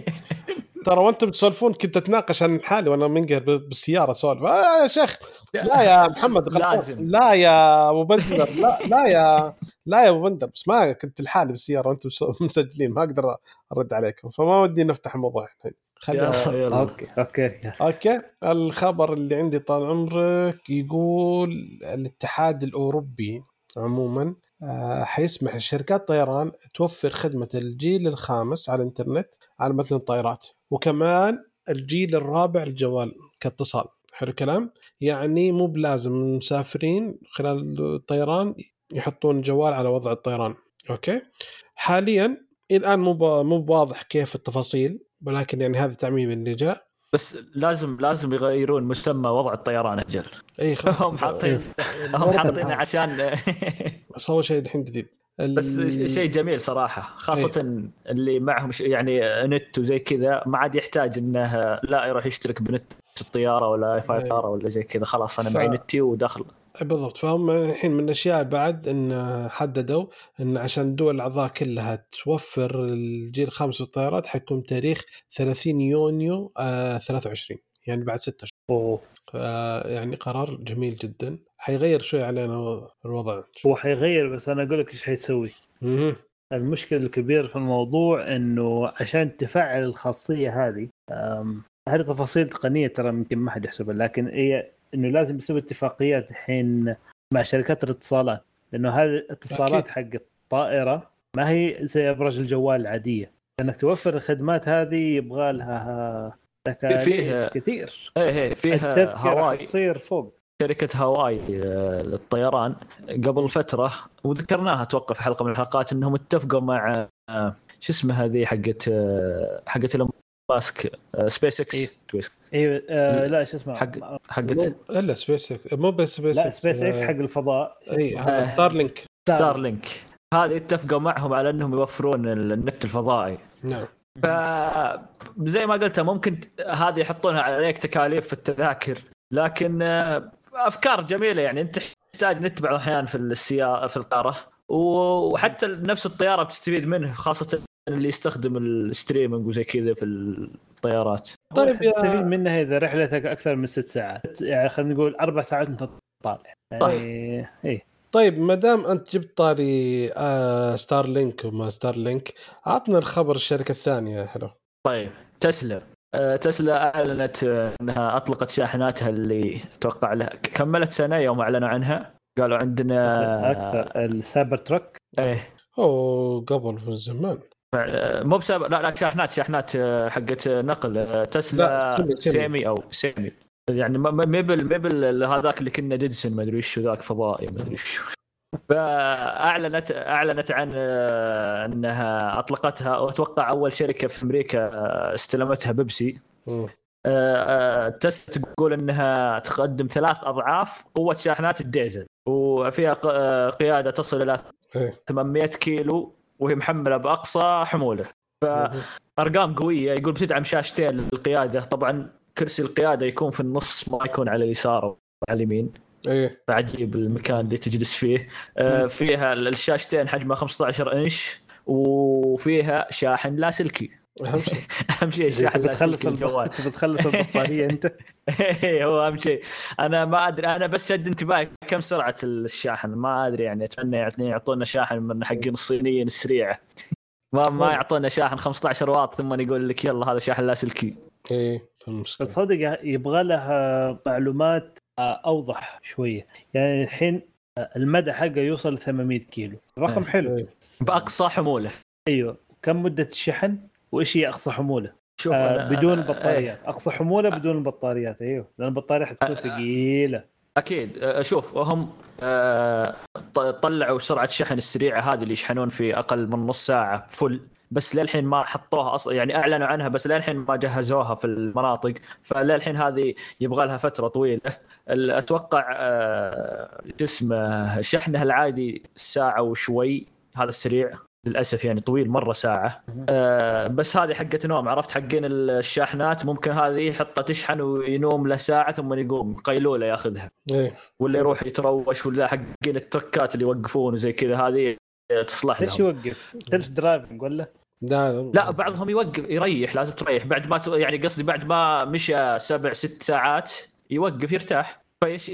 Speaker 1: ترى وأنتم تسولفون كنت اتناقش عن حالي وأنا منقهر بالسيارة اسولف آه يا شيخ لا يا محمد غلطان.
Speaker 3: لازم.
Speaker 1: لا يا أبو بندر لا لا يا لا يا أبو بندر بس ما كنت لحالي بالسيارة وأنتم مس- مسجلين ما أقدر أرد عليكم فما ودي نفتح الموضوع الحين خلينا
Speaker 3: يلا يلا
Speaker 2: okay okay يلا.
Speaker 1: okay الخبر اللي عندي طال عمرك يقول الاتحاد الأوروبي عموما آه، حيسمح لشركات طيران توفر خدمة الجيل الخامس على الإنترنت على متن الطائرات وكمان الجيل الرابع الجوال كاتصال. حلو الكلام؟ يعني مو بلازم المسافرين خلال الطيران يحطون جوال على وضع الطيران. okay؟ حاليا الآن مو مو بواضح كيف التفاصيل ولكن يعني هذا تعميم اللي جاء
Speaker 3: بس لازم لازم يغيرون مسمى وضع الطيران أجل.
Speaker 1: إي خلاص.
Speaker 3: هم حاطين هم حاطينه عشان
Speaker 1: اول شيء الحين جديد.
Speaker 3: بس شيء جميل صراحة خاصة اللي معهم يعني نت وزي كذا ما عاد يحتاج إنه لا يروح يشترك بنت الطيارة ولا اي فاي. طيارة ولا زي كذا خلاص أنا
Speaker 1: ف-
Speaker 3: معي نتي ودخل
Speaker 1: بالضبط. فهم الحين من الأشياء بعد إن حددوا إن عشان الدول الأعضاء كلها توفر الجيل الخامس للطيارات حيكون تاريخ 30 يونيو آه 23 يعني بعد ستة اشهر يعني قرار جميل جدا. حيغير شوي علينا الوضع
Speaker 2: هو حيغير بس أنا أقول لك إيش حيسوي. المشكلة الكبيرة في الموضوع إنه عشان تفعل الخاصية هذه هذه تفاصيل تقنية ترى يمكن ما حد يحسبها لكن هي إنه لازم يسوي اتفاقيات الحين مع شركات الاتصالات. لأنه هذه الاتصالات حق الطائرة ما هي زي أبراج الجوال العادية. انك توفر الخدمات هذه يبغى لها تكاليف
Speaker 3: فيها-
Speaker 2: كثير؟
Speaker 3: إيه إيه فيها هواي.
Speaker 2: تصير فوق.
Speaker 3: شركة هواي آه، للطيران قبل فترة وذكرناها أتوقع في حلقة من الحلقات إنهم اتفقوا مع آه، شو اسمه هذه حقت آه، حقت ماسك آه، سبيس إكس
Speaker 2: إيه. أيوه آه لا شو اسمه؟
Speaker 3: حق- حقت
Speaker 1: إلا سبيس إكس مو بس Space
Speaker 2: لا سبيس إكس حق الفضاء.
Speaker 1: إي.
Speaker 3: Starlink Starlink هذه اتفقوا معهم على إنهم يوفرون النت الفضائي.
Speaker 1: نعم.
Speaker 3: فزي ما قلت ممكن هذه يحطونها عليك تكاليف في التذاكر. لكن آه، أفكار جميلة يعني. أنت تحتاج نت بعض الاحيان في السياره في الطياره وحتى نفس الطيارة بتستفيد منه خاصة اللي يستخدم ال streaming وزي كذا في الطيارات.
Speaker 2: طيب تستفيد منها إذا رحلتك أكثر من ست ساعات. يعني خلينا نقول أربع ساعات انت طالع. يعني.
Speaker 1: إيه. طيب ما دام أنت جبت طاري آه Starlink وما Starlink عطنا الخبر الشركة الثانية حلو.
Speaker 3: طيب تسلا. آه تسلا أعلنت إنها أطلقت شاحناتها اللي أتوقع لها. كملت سنة يوم أعلنوا عنها. قالوا عندنا
Speaker 2: أكثر ال Cybertruck
Speaker 3: إيه.
Speaker 1: أوه قبل من زمان.
Speaker 3: مو بسبب لا لا شاحنات شاحنات آه، حقت نقل آه، Tesla Semi أو Semi. يعني ما بال ما بال هذاك اللي كنا ديدسون ما أدري وش ذاك فضائي ما أدري وش فاعلنت أعلنت عن آه، أنها أطلقتها وأتوقع أول شركة في أمريكا استلمتها بيبسي. تسلا تقول إنها تقدم ثلاث أضعاف قوة شاحنات الديزل وفيها قيادة تصل إلى 800 إيه. كيلو وهي محملة بأقصى حمولة. فأرقام قوية يقول بتدعم شاشتين للقيادة. طبعا كرسي القيادة يكون في النص ما يكون على اليسار أو على اليمين.
Speaker 1: إيه.
Speaker 3: فعجيب المكان اللي تجلس فيه. آه فيها الشاشتين حجمها 15 إنش وفيها شاحن لاسلكي أهم شيء. أهم شيء الشاحن
Speaker 2: بتخلص الجوال. بتخلص البطاريه أنت؟
Speaker 3: إيه، هو أهم شيء. أنا ما أدري أنا بس شد انتباهي كم سرعة الشاحن. ما أدري يعني أتمنى يعطونا شاحن من حقين الصينيين السريعه ما ما يعطونا شاحن 15 واط ثم يقول لك يلا هذا شاحن لاسلكي
Speaker 1: إيه.
Speaker 2: تصدق يبغى لها معلومات أوضح شوية. يعني الحين المدى حقه يوصل ل 800 كيلو. رقم إيه. حلو.
Speaker 3: بأقصى حمولة.
Speaker 2: أيوه. كم مدة الشحن؟ وإيش هي أقصى حمولة؟ شوف آه بدون البطاريات أيه. أقصى حمولة بدون البطاريات أيوه. لأن البطارية حتكون ثقيلة.
Speaker 3: أكيد. شوف هم طلعوا سرعة الشحن السريعة هذه اللي يشحنون في أقل من نص ساعة فل بس للحين ما حطوها أصلا يعني أعلنوا عنها بس للحين ما جهزوها في المناطق. فللحين هذه يبغى لها فترة طويلة. أتوقع اسمه شحنها العادي ساعة وشوي. هذا السريع. للأسف يعني طويل مرة ساعة. آه بس هذه حقت نوم عرفت؟ حقين الشاحنات. ممكن هذه يحطها تشحن وينوم له ساعة ثم يقوم. قيلولة ياخذها.
Speaker 1: إيه.
Speaker 3: ولا يروح يتروش ولا حقين التركات اللي يوقفون وزي كذا. هذه تصلح
Speaker 2: ليش يوقف؟ self driving ولا؟
Speaker 3: لا لا. بعضهم يوقف يريح لازم تريح. بعد ما يعني قصدي بعد ما مشى سبع ست ساعات يوقف يرتاح. فيش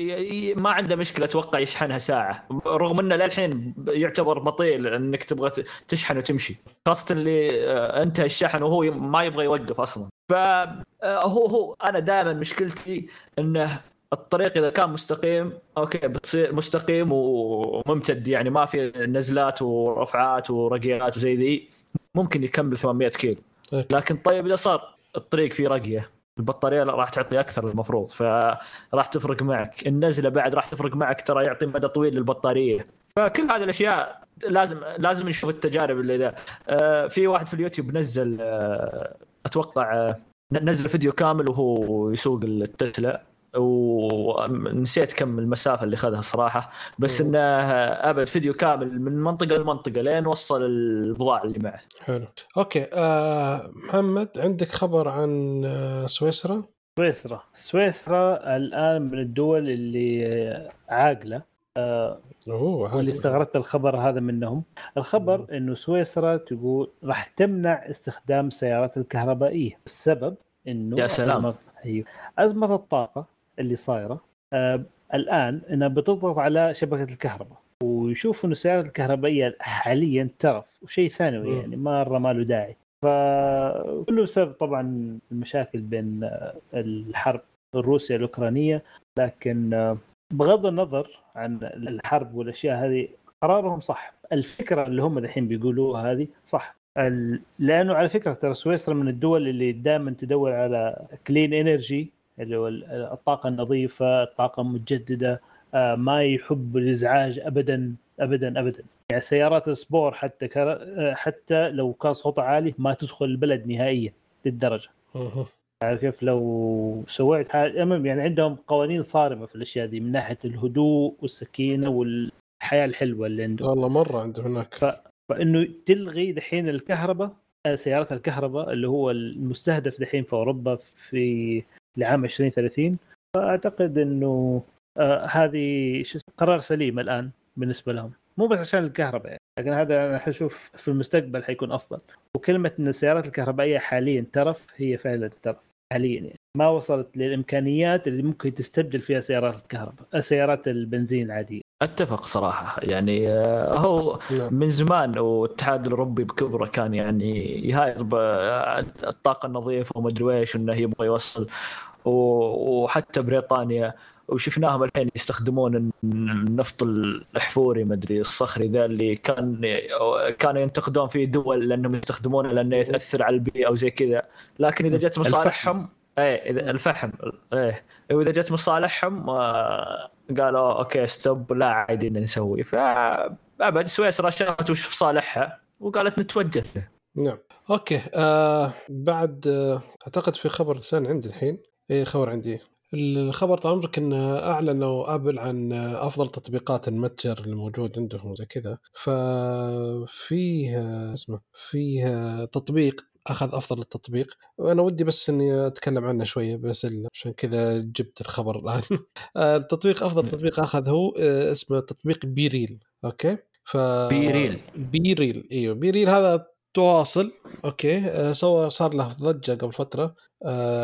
Speaker 3: ما عنده مشكلة أتوقع يشحنها ساعة. رغم إنه للحين يعتبر بطيء إنك تبغى تشحن وتمشي. خاصة اللي آه، انتهى الشحن وهو ما يبغى يوقف أصلا. فهو آه، هو أنا دائما مشكلتي إنه الطريق إذا كان مستقيم okay بتصير مستقيم وممتد. يعني ما في نزلات ورفعات ورقيات وزي ذي ممكن يكمل 800 كيلو. إيه. لكن طيب إذا صار الطريق فيه رقية البطارية راح تعطي أكثر المفروض. فراح تفرق معك. النزلة بعد راح تفرق معك ترى يعطي مدى طويل للبطارية. فكل هذه الأشياء لازم لازم نشوف التجارب اللي ذا آه في واحد في اليوتيوب نزل آه أتوقع آه نزل فيديو كامل وهو يسوق التسلا. ونسيت كم المسافة اللي اخذها صراحة بس إنه أبد فيديو كامل من منطقة لمنطقة لين وصل البضاعة اللي معه.
Speaker 1: حلو. أوكي آه محمد عندك خبر عن آه سويسرا؟
Speaker 2: سويسرا، سويسرا الآن من الدول اللي عاقلة آه
Speaker 1: أوه
Speaker 2: واللي استغربت الخبر هذا منهم الخبر مم. إنه سويسرا تقول راح تمنع استخدام السيارات الكهربائية السبب إنه
Speaker 3: يا سلام
Speaker 2: أزمة الطاقة اللي صايرة. آه الآن إنها بتضغط على شبكة الكهرباء ويشوفوا إنه السيارات الكهربائية حاليا ترف وشيء ثانوي يعني مرة ما له داعي. فكله بسبب طبعا المشاكل بين آه، الحرب الروسيا الأوكرانية. لكن آه، بغض النظر عن الحرب والأشياء هذه قرارهم صح. الفكرة اللي هم الحين بيقولوها هذه صح. لأنه على فكرة ترى سويسرا من الدول اللي دائما تدور على كلين انرجي اللي هو الطاقة النظيفة الطاقة المتجددة آه، ما يحب الإزعاج ابدا ابدا ابدا. يعني سيارات ال sport حتى آه، حتى لو كان صوتها عالي ما تدخل البلد نهائيا للدرجة. عارف كيف؟ لو سويت حاجة يعني عندهم قوانين صارمة في الأشياء دي من ناحية الهدوء والسكينة والحياة الحلوة اللي عندهم.
Speaker 1: والله مرة عندهم هناك. ف...
Speaker 2: فإنه تلغي دحين الكهرباء آه، سيارات الكهرباء اللي هو المستهدف دحين في أوروبا في لعام 2030 فأعتقد إنه آه هذه قرار سليم الآن بالنسبة لهم. مو بس عشان الكهرباء يعني لكن هذا أنا حشوف في المستقبل حيكون أفضل. وكلمة إن السيارات الكهربائية حاليا ترف هي فعلا ترف حاليا يعني. ما وصلت للإمكانيات اللي ممكن تستبدل فيها سيارات الكهرباء سيارات البنزين العادية.
Speaker 3: أتفق صراحة. يعني آه، هو
Speaker 1: نعم.
Speaker 3: من زمان والاتحاد الاوروبي بكبره كان يعني يهايط الطاقة النظيفة وما أدري إيش إنه يبغى يوصل. وحتى بريطانيا وشفناهم الحين يستخدمون النفط الاحفوري ما أدري الصخري ذا اللي كان كانوا ينتقدون فيه دول لأنهم يستخدمونه لأنه ياثر على البيئة وزي كذا. لكن إذا جت مصالحهم إيه إذا الفحم إيه واذا جت مصالحهم آه، قالوا okay stop لا عادي نسوي. فابد سويسرا شافت وش في صالحها وقالت نتوجه. له
Speaker 1: نعم. okay آه بعد آه أعتقد في خبر ثاني عندي الحين. اي خبر عندي. الخبر طال عمرك إن أعلنوا Apple عن أفضل تطبيقات المتجر الموجود عندهم زي كذا. ففيه آه، اسمه فيه آه، تطبيق أخذ أفضل التطبيق. وأنا ودي بس إني أتكلم عنه شوية بس عشان كذا جبت الخبر الآن. آه، التطبيق أفضل تطبيق أخذ هو آه، اسمه تطبيق BeReal. Okay؟ ف
Speaker 3: BeReal.
Speaker 1: BeReal إيوه. BeReal هذا تواصل okay آه، سوى صار له ضجة قبل فترة.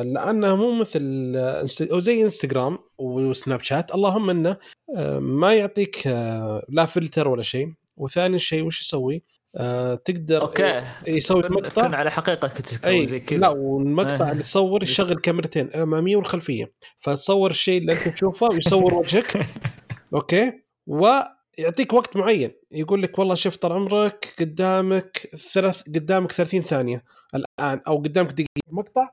Speaker 1: لأنه مو مثل أو زي Instagram و Snapchat. اللهم إنه ما يعطيك لا فلتر ولا شيء. وثاني شيء وش يسوي؟ آه، تقدر
Speaker 3: okay.
Speaker 1: يسوي مقطع
Speaker 3: على حقيقة كنت زي كذا.
Speaker 1: لا والمقطع
Speaker 3: إيه.
Speaker 1: اللي تصور يشغل كاميرتين الاماميه والخلفية. فتصور الشيء اللي أنت تشوفه ويصور وجهك. Okay؟ ويعطيك وقت معين. يقول لك والله شوف طال عمرك قدامك ثلاث قدامك 30 ثانية الآن أو قدامك دقيقة. مقطع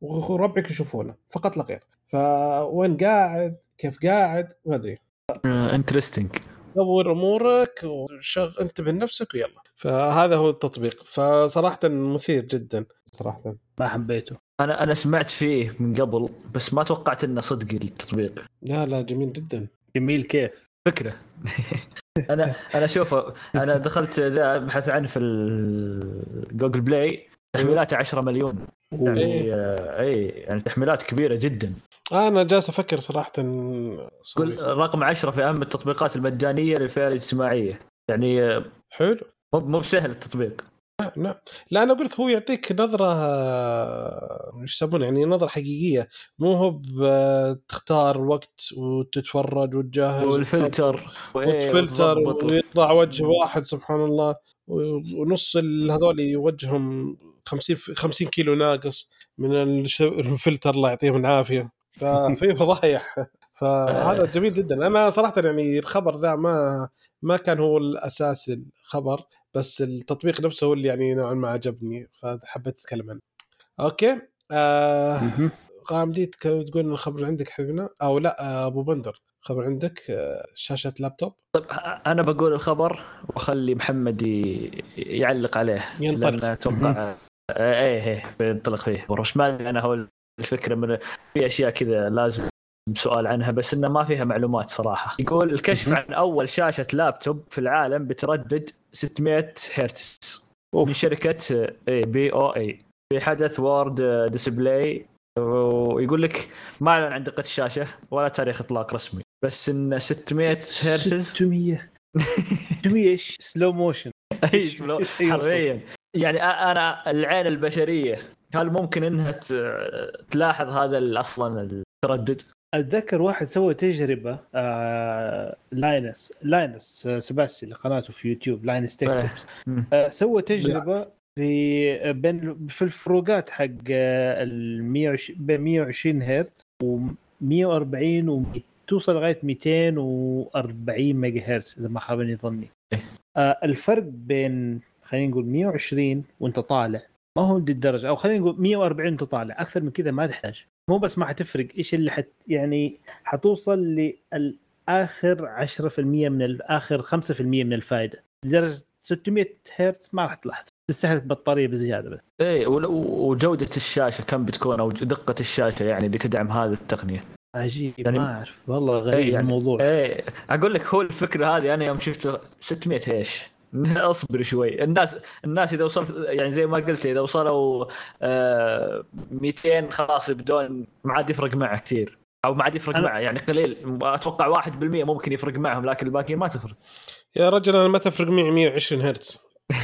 Speaker 1: وربعك يشوفونه. فقط لا غير. فوين قاعد؟ كيف قاعد؟ ما أدري.
Speaker 3: Interesting
Speaker 1: دور أمورك وشغل انتبه لنفسك ويلا. فهذا هو التطبيق. فصراحة مثير جدا صراحة.
Speaker 2: ما حبيته.
Speaker 3: أنا أنا سمعت فيه من قبل بس ما توقعت إنه صدقي التطبيق.
Speaker 1: لا لا جميل جدا.
Speaker 2: جميل كيف؟
Speaker 3: فكرة. أنا أنا اشوفه أنا دخلت ذا ابحث عنه في ال Google Play تحميلاته 10 مليون. يعني آه، اي يعني تحميلات كبيرة جدا.
Speaker 1: أنا جالس أفكر صراحة
Speaker 3: قل رقم 10 في أهم التطبيقات المجانية للفئة الاجتماعية. يعني
Speaker 1: حلو.
Speaker 3: مو مو بسهل التطبيق.
Speaker 1: نعم لا. أنا أقول لك هو يعطيك نظرة وش يسمونه يعني نظرة حقيقية. مو هو تختار وقت وتتفرج وتجهز
Speaker 3: والفلتر. وتضبط.
Speaker 1: ويطلع وجه واحد سبحان الله. ونص هذول وجههم 50 ف- 50 كيلو ناقص من الش- الفلتر الله يعطيهم العافية. ففي فضايح. فهذا جميل جدا. أنا صراحة يعني الخبر ذا ما ما كان هو الأساس الخبر بس التطبيق نفسه هو اللي يعني نوعا ما عجبني فحبيت أتكلم عنه. أوكي. آه. غامدي تقول الخبر اللي عندك حبيبنا؟ أو لا آه، أبو بندر خبر عندك آه، شاشة لابتوب؟
Speaker 3: طيب أنا بقول الخبر وأخلي محمد يعلق عليه
Speaker 1: ينطلق.
Speaker 3: لأن أتوقع إيه إيه بينطلق فيه. بس ما أنا هو الفكرة من في أشياء كذا لازم سؤال عنها بس إنه ما فيها معلومات صراحة. يقول الكشف عن أول شاشة لابتوب في العالم بتردد 600 هرتز. من شركة اي BOE. في حدث World Display ويقول لك ما أعلن عن دقة الشاشة ولا تاريخ إطلاق رسمي. بس إن 600 هرتز
Speaker 2: 600 600 إيش؟ Slow motion
Speaker 3: اي
Speaker 2: slow-؟
Speaker 3: حرفيا. يعني أنا العين البشرية هل ممكن إنها تلاحظ هذا أصلا التردد؟
Speaker 2: أتذكر واحد سوى تجربة آه Linus Linus آه Sebastian اللي قناته في يوتيوب Linus Tech
Speaker 3: إيه. مم.
Speaker 2: آه سوى تجربة في بين في الفروقات حق آه، ال 120 بين 120 هرتز و 140 و توصل لغاية 240 ميجا هرتز إذا ما خابني ظني
Speaker 3: إيه.
Speaker 2: آه الفرق بين خلينا نقول 120 وانت طالع. ما هو دي الدرجة أو خلينا نقول 140 وانت طالع. أكثر من كذا ما تحتاج. مو بس ما حتفرق إيش اللي حت يعني حتوصل للآخر 10% من الآخر 5% من الفائده لدرجة 600 هرتز ما راح تلاحظ. تستهلك بطارية بزيادة بس.
Speaker 3: اي ول- وجودة الشاشة كم بتكون أو دقة الشاشة يعني اللي تدعم هذه التقنية.
Speaker 2: عجيب
Speaker 3: يعني-
Speaker 2: ما أعرف. والله غريب
Speaker 3: إيه يعني-
Speaker 2: الموضوع.
Speaker 3: إيه أقول لك هو الفكرة هذه أنا يوم شفت 600 إيش؟ اصبر شوي. الناس الناس إذا وصلت يعني زي ما قلت إذا وصلوا آه 200 خلاص يبدون ما عاد يفرق معه كثير. أو ما عاد يفرق معه يعني قليل. أتوقع 1% ممكن يفرق معهم لكن الباقيين ما تفرق.
Speaker 1: يا رجل أنا ما تفرق معي 120 هرتز.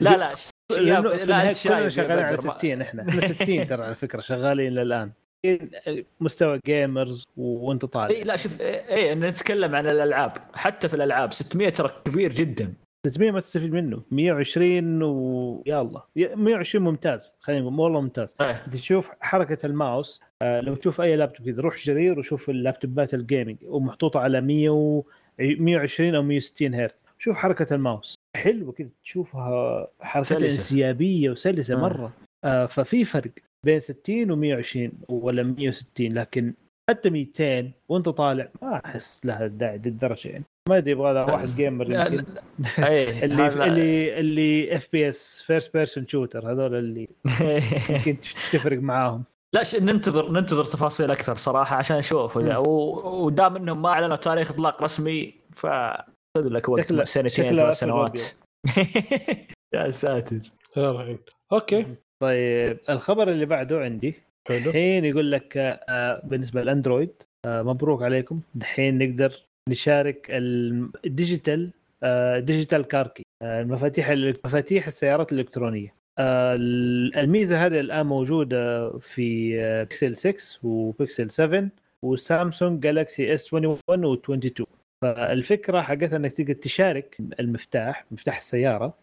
Speaker 3: لا لا لا
Speaker 2: كلنا شغالين على
Speaker 3: بدر، ما-
Speaker 2: 60 إحنا. إحنا 60 ترى على فكرة شغالين للآن. مستوى gamers وانت
Speaker 3: اي
Speaker 2: طالع
Speaker 3: لا شوف اي إيه نتكلم عن الألعاب. حتى في الألعاب 600 ترى كبير جدا.
Speaker 2: 600 ما تستفيد منه. 120 ويا الله. 120 ممتاز. خلينا نقول والله ممتاز. أنت تشوف حركة الماوس آه، لو تشوف أي لابتوب كذا روح جرير وشوف اللابتوبات ال gaming ومحطوطه على 100 و 120 أو 160 هرتز. شوف حركة الماوس. حلوة كذا تشوفها
Speaker 3: سلسة.
Speaker 2: انسيابية وسلسة
Speaker 3: آه.
Speaker 2: مرة. ففي فرق بين 60 و 120 ولا 160 لكن حتى 200 وانت طالع ما أحس لها داعي للدرجة يعني. ما أدري يبغى لها واحد
Speaker 3: gamer
Speaker 2: يمكن.
Speaker 3: إيه
Speaker 2: اللي اللي اللي FPS first person shooter هذول اللي يمكن تفرق معاهم.
Speaker 3: لا. ننتظر ننتظر تفاصيل أكثر صراحة عشان نشوف. ودام إنهم ما أعلنوا تاريخ إطلاق رسمي ف خذ لك وقت سنتين ثلاث سنوات. يا ساتر.
Speaker 1: Okay.
Speaker 2: طيب الخبر اللي بعده عندي الحين يقول لك آه، بالنسبة للاندرويد آه، مبروك عليكم. دحين نقدر نشارك ال- ال digital آه، digital car key المفاتيح مفاتيح السيارات الإلكترونية. آه، الميزة هذه الآن موجودة في بيكسل 6 وبيكسل 7 وسامسونج جالكسي S 21 و 22 فالفكرة حقتها إنك تقدر تشارك المفتاح مفتاح السيارة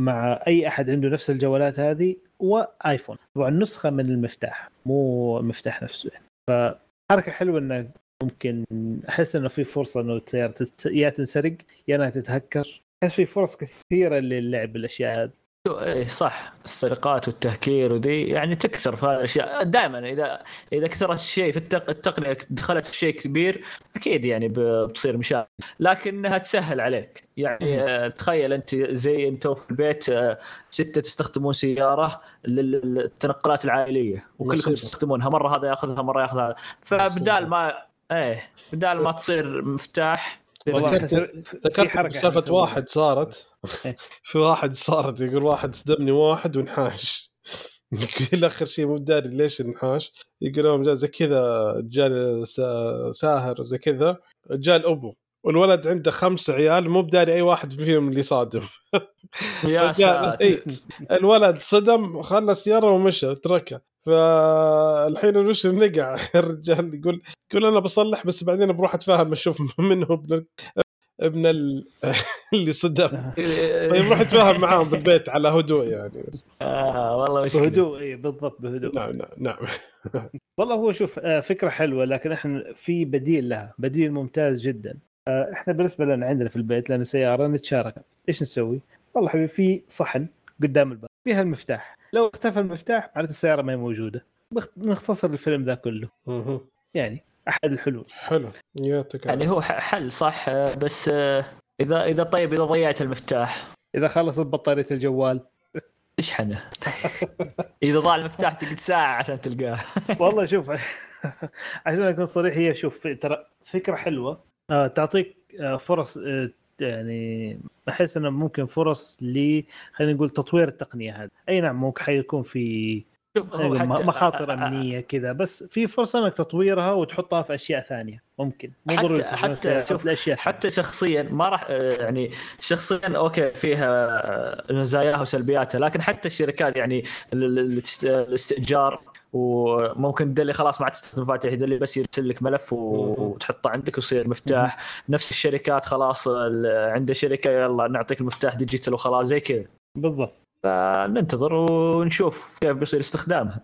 Speaker 2: مع أي أحد عنده نفس الجوالات هذه وايفون طبعا نسخة من المفتاح مو المفتاح نفسه. فحركة حلوة انك ممكن أحس إنه في فرصة إنه السياره يا تنسرق يا إنها تتهكر. أحس في فرص كثيرة للعب بالأشياء هذه.
Speaker 3: إيه صح. السرقات والتهكير ودي يعني تكثر في هذه الأشياء. دائما إذا إذا كثرت الشيء في التق... التقنية دخلت في شيء كبير أكيد يعني بتصير مشاكل. لكنها تسهل عليك. يعني آه، تخيل أنت زي أنت في البيت آه، ستة تستخدمون سيارة لل- للتنقلات العائلية وكلكم. تستخدمونها. مرة هذا ياخذها مرة ياخذ هذا. فبدال ما إيه بدال ما تصير مفتاح
Speaker 1: ذكرت- سالفه. واحد صارت. في واحد صارت يقول واحد صدمني واحد وانحاش يقول آخر شيء مو داري ليش انحاش يقول يوم جاء زي كذا جاني سا- ساهر وزي كذا جاء الأبو والولد عنده خمس عيال مو بداري أي واحد فيهم اللي صادم
Speaker 3: يا ساتر.
Speaker 1: الولد صدم خلى السياره ومشى تركها فالحين وش نقع الرجال يقول يقول أنا بصلح بس بعدين بروح أتفاهم أشوف منه ابن ابن ال... اللي صدم. طيب روح أتفاهم معاهم بالبيت على هدوء يعني.
Speaker 3: آه والله مشكلة.
Speaker 2: بهدوء إي بالضبط بهدوء.
Speaker 1: نعم نعم نعم.
Speaker 2: والله هو شوف آه، فكرة حلوة لكن إحنا في بديل لها بديل ممتاز جدا. آه، إحنا بالنسبة لنا عندنا في البيت لنا سيارة نتشارك. إيش نسوي؟ والله حبيبي في صحن قدام الباب فيها المفتاح. لو اختفى المفتاح معناته السيارة ما هي موجودة. بخ- نختصر الفيلم ذا كله. يعني أحد الحلول.
Speaker 1: حلو. يعطيك
Speaker 3: يعني. هو حل صح؟ بس آه، إذا إذا طيب إذا ضيعت المفتاح.
Speaker 2: إذا خلصت بطارية الجوال.
Speaker 3: اشحنه إذا ضاع المفتاح تقعد ساعة عشان تلقاه.
Speaker 2: والله شوف عشان أكون صريح هي شوف ترى فكرة حلوة. آه، تعطيك آه، فرص يعني احس إنه ممكن فرص ل خلينا نقول تطوير التقنية هذه. أي نعم ممكن حيكون في
Speaker 3: حتى-
Speaker 2: مخاطر أمنية كذا بس في فرصة إنك تطويرها وتحطها في أشياء ثانية. ممكن. مو
Speaker 3: حتى-
Speaker 2: ضروري
Speaker 3: حتى
Speaker 2: لاشياء
Speaker 3: حتى شخصيا ما راح يعني شخصيا okay فيها مزاياها وسلبياتها لكن حتى الشركات يعني ال- ال- الاست- الاستئجار وممكن تدلي خلاص ما عاد تستخدم مفاتيح يدلي بس يرسل لك ملف. وتحطه عندك ويصير مفتاح. نفس الشركات خلاص عنده شركه يلا نعطيك المفتاح digital وخلاص زي كذا.
Speaker 2: بالضبط.
Speaker 3: فننتظر ونشوف كيف بيصير استخدامها.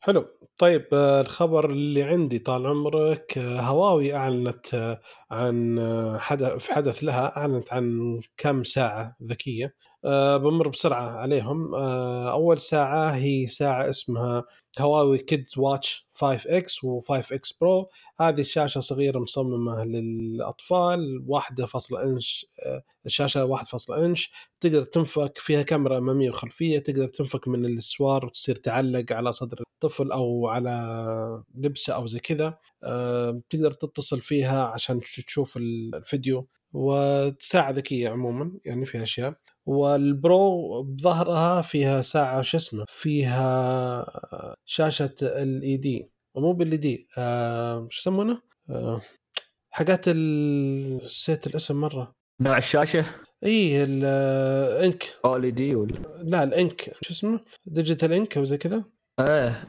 Speaker 1: حلو. طيب آه، الخبر اللي عندي طال عمرك آه، هواوي أعلنت آه، عن حدث في حدث لها أعلنت عن كم ساعة ذكية آه، بمر بسرعة عليهم. آه، أول ساعة هي ساعة اسمها هواوي Kids Watch 5 X و5 X Pro هذه الشاشة صغيرة مصممة للأطفال 1.5 إنش آه، الشاشة 1.5 إنش. تقدر تنفك فيها كاميرا أمامية وخلفية تقدر تنفك من السوار وتصير تعلق على صدر الطفل أو على لبسه أو زي كذا. آه، تقدر تتصل فيها عشان تشوف الفيديو. وساعة ذكية عموما يعني فيها أشياء. والبرو بظهرها فيها ساعة شو اسمه فيها شاشة الاي دي مو بالاي دي آه شو يسمونه؟ آه حاجات ال- نسيت الاسم مرة.
Speaker 3: نوع الشاشة؟
Speaker 1: إي الانك
Speaker 3: اول دي ولا
Speaker 1: لا الإنك شو اسمه؟ ديجيتال إنك أو زي كذا.
Speaker 3: إيه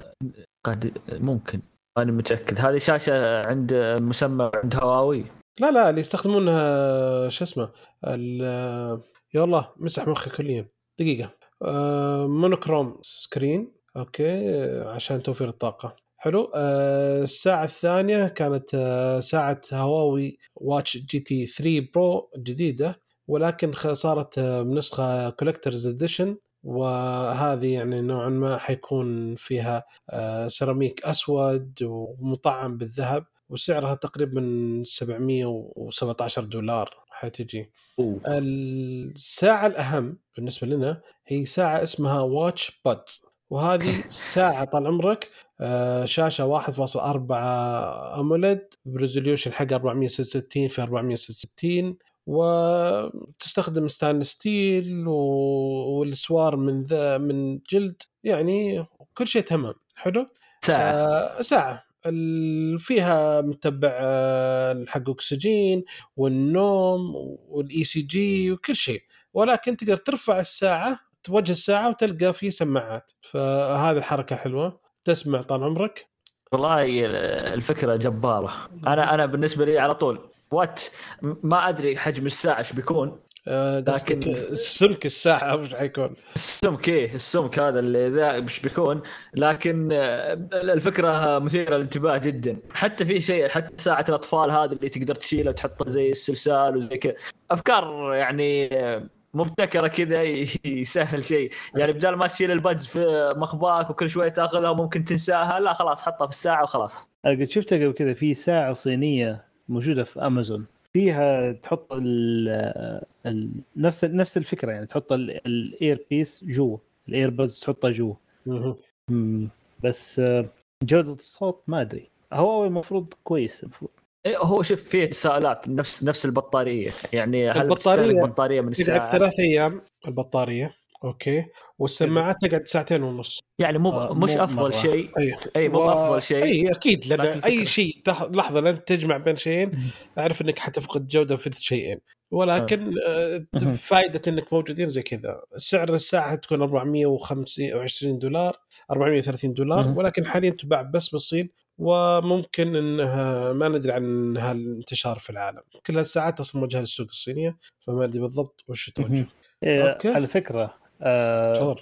Speaker 3: قد ممكن. أنا متأكد. هذه شاشة عند مسمى عند هواوي.
Speaker 1: لا لا اللي يستخدمونها شو اسمه ال- يا الله مسح مخي كليا. دقيقة. آه، monochrome screen okay آه، عشان توفير الطاقة. حلو. آه، الساعة الثانية كانت آه، ساعة هواوي Watch GT 3 Pro جديدة ولكن صارت آه، بنسخة collector's edition وهذه يعني نوعا ما حيكون فيها آه، سيراميك أسود ومطعم بالذهب. وسعرها تقريبا 717 دولار حتجي
Speaker 3: أوه.
Speaker 1: الساعة الأهم بالنسبة لنا هي ساعة اسمها Watch Buds وهذه ساعة طال عمرك آه، شاشة 1.4 AMOLED ب resolution حق 466 في 466 وتستخدم stainless steel والسوار من ذا من جلد يعني كل شيء تمام. حلو؟
Speaker 3: ساعة.
Speaker 1: آه ساعة. فيها متتبع آه، حق أكسجين والنوم وال ECG وكل شيء. ولكن تقدر ترفع الساعة توجه الساعة وتلقى في سماعات. فهذه الحركة حلوة. تسمع طال عمرك؟
Speaker 3: والله الفكرة جبارة. أنا أنا بالنسبة لي على طول what ما أدري حجم الساعة إيش بيكون. لكن-
Speaker 1: لكن سمك الساعة وش حيكون؟
Speaker 3: السمك إيه السمك هذا اللي ذا مش بيكون؟ لكن آه، الفكرة مثيرة للانتباه جدا. حتى في شيء حتى ساعة الأطفال هذا اللي تقدر تشيلها وتحطها زي السلسال وزي كذا. أفكار يعني آه، مبتكرة كذا يسهل شيء. يعني بدل ما تشيل ال buds في مخباك وكل شوية تأخذها وممكن تنساها لا خلاص حطها في الساعة وخلاص.
Speaker 2: أنا قد شفتها قبل كذا في ساعة صينية موجودة في أمازون. فيها تحط ال نفس نفس الفكرة يعني تحط ال earpiece جوا ال earbuds تحطها جوا. بس آه، جودة الصوت ما أدري. هواوي المفروض كويس المفروض.
Speaker 3: إيه، هو شوف فيه تساؤلات نفس نفس البطارية. يعني هل
Speaker 1: البطارية
Speaker 3: بتستهلك بطارية من الساعة
Speaker 1: ثلاث أيام البطارية أوكي. والسماعات تقعد ساعتين ونص
Speaker 3: يعني مو
Speaker 2: آه،
Speaker 3: مش
Speaker 2: مو
Speaker 3: أفضل
Speaker 2: مرة.
Speaker 3: شيء
Speaker 1: أي
Speaker 3: أي مو افضل شيء
Speaker 1: أي
Speaker 3: أكيد
Speaker 1: لأن
Speaker 3: أي
Speaker 1: شيء تح... لحظة لن تجمع بين شيئين أعرف إنك حتفقد جودة في شيئين ولكن آه.
Speaker 2: مهم.
Speaker 1: فائده إنك موجودين زي كذا سعر الساعة تكون 425 دولار 430 دولار. ولكن حاليا تباع بس بالصين وممكن إنها ما ندري عنها الانتشار في العالم كل هالساعات أصلا موجهة للسوق الصينية فما أدري بالضبط وش توجه.
Speaker 2: إيه،. على فكرة آه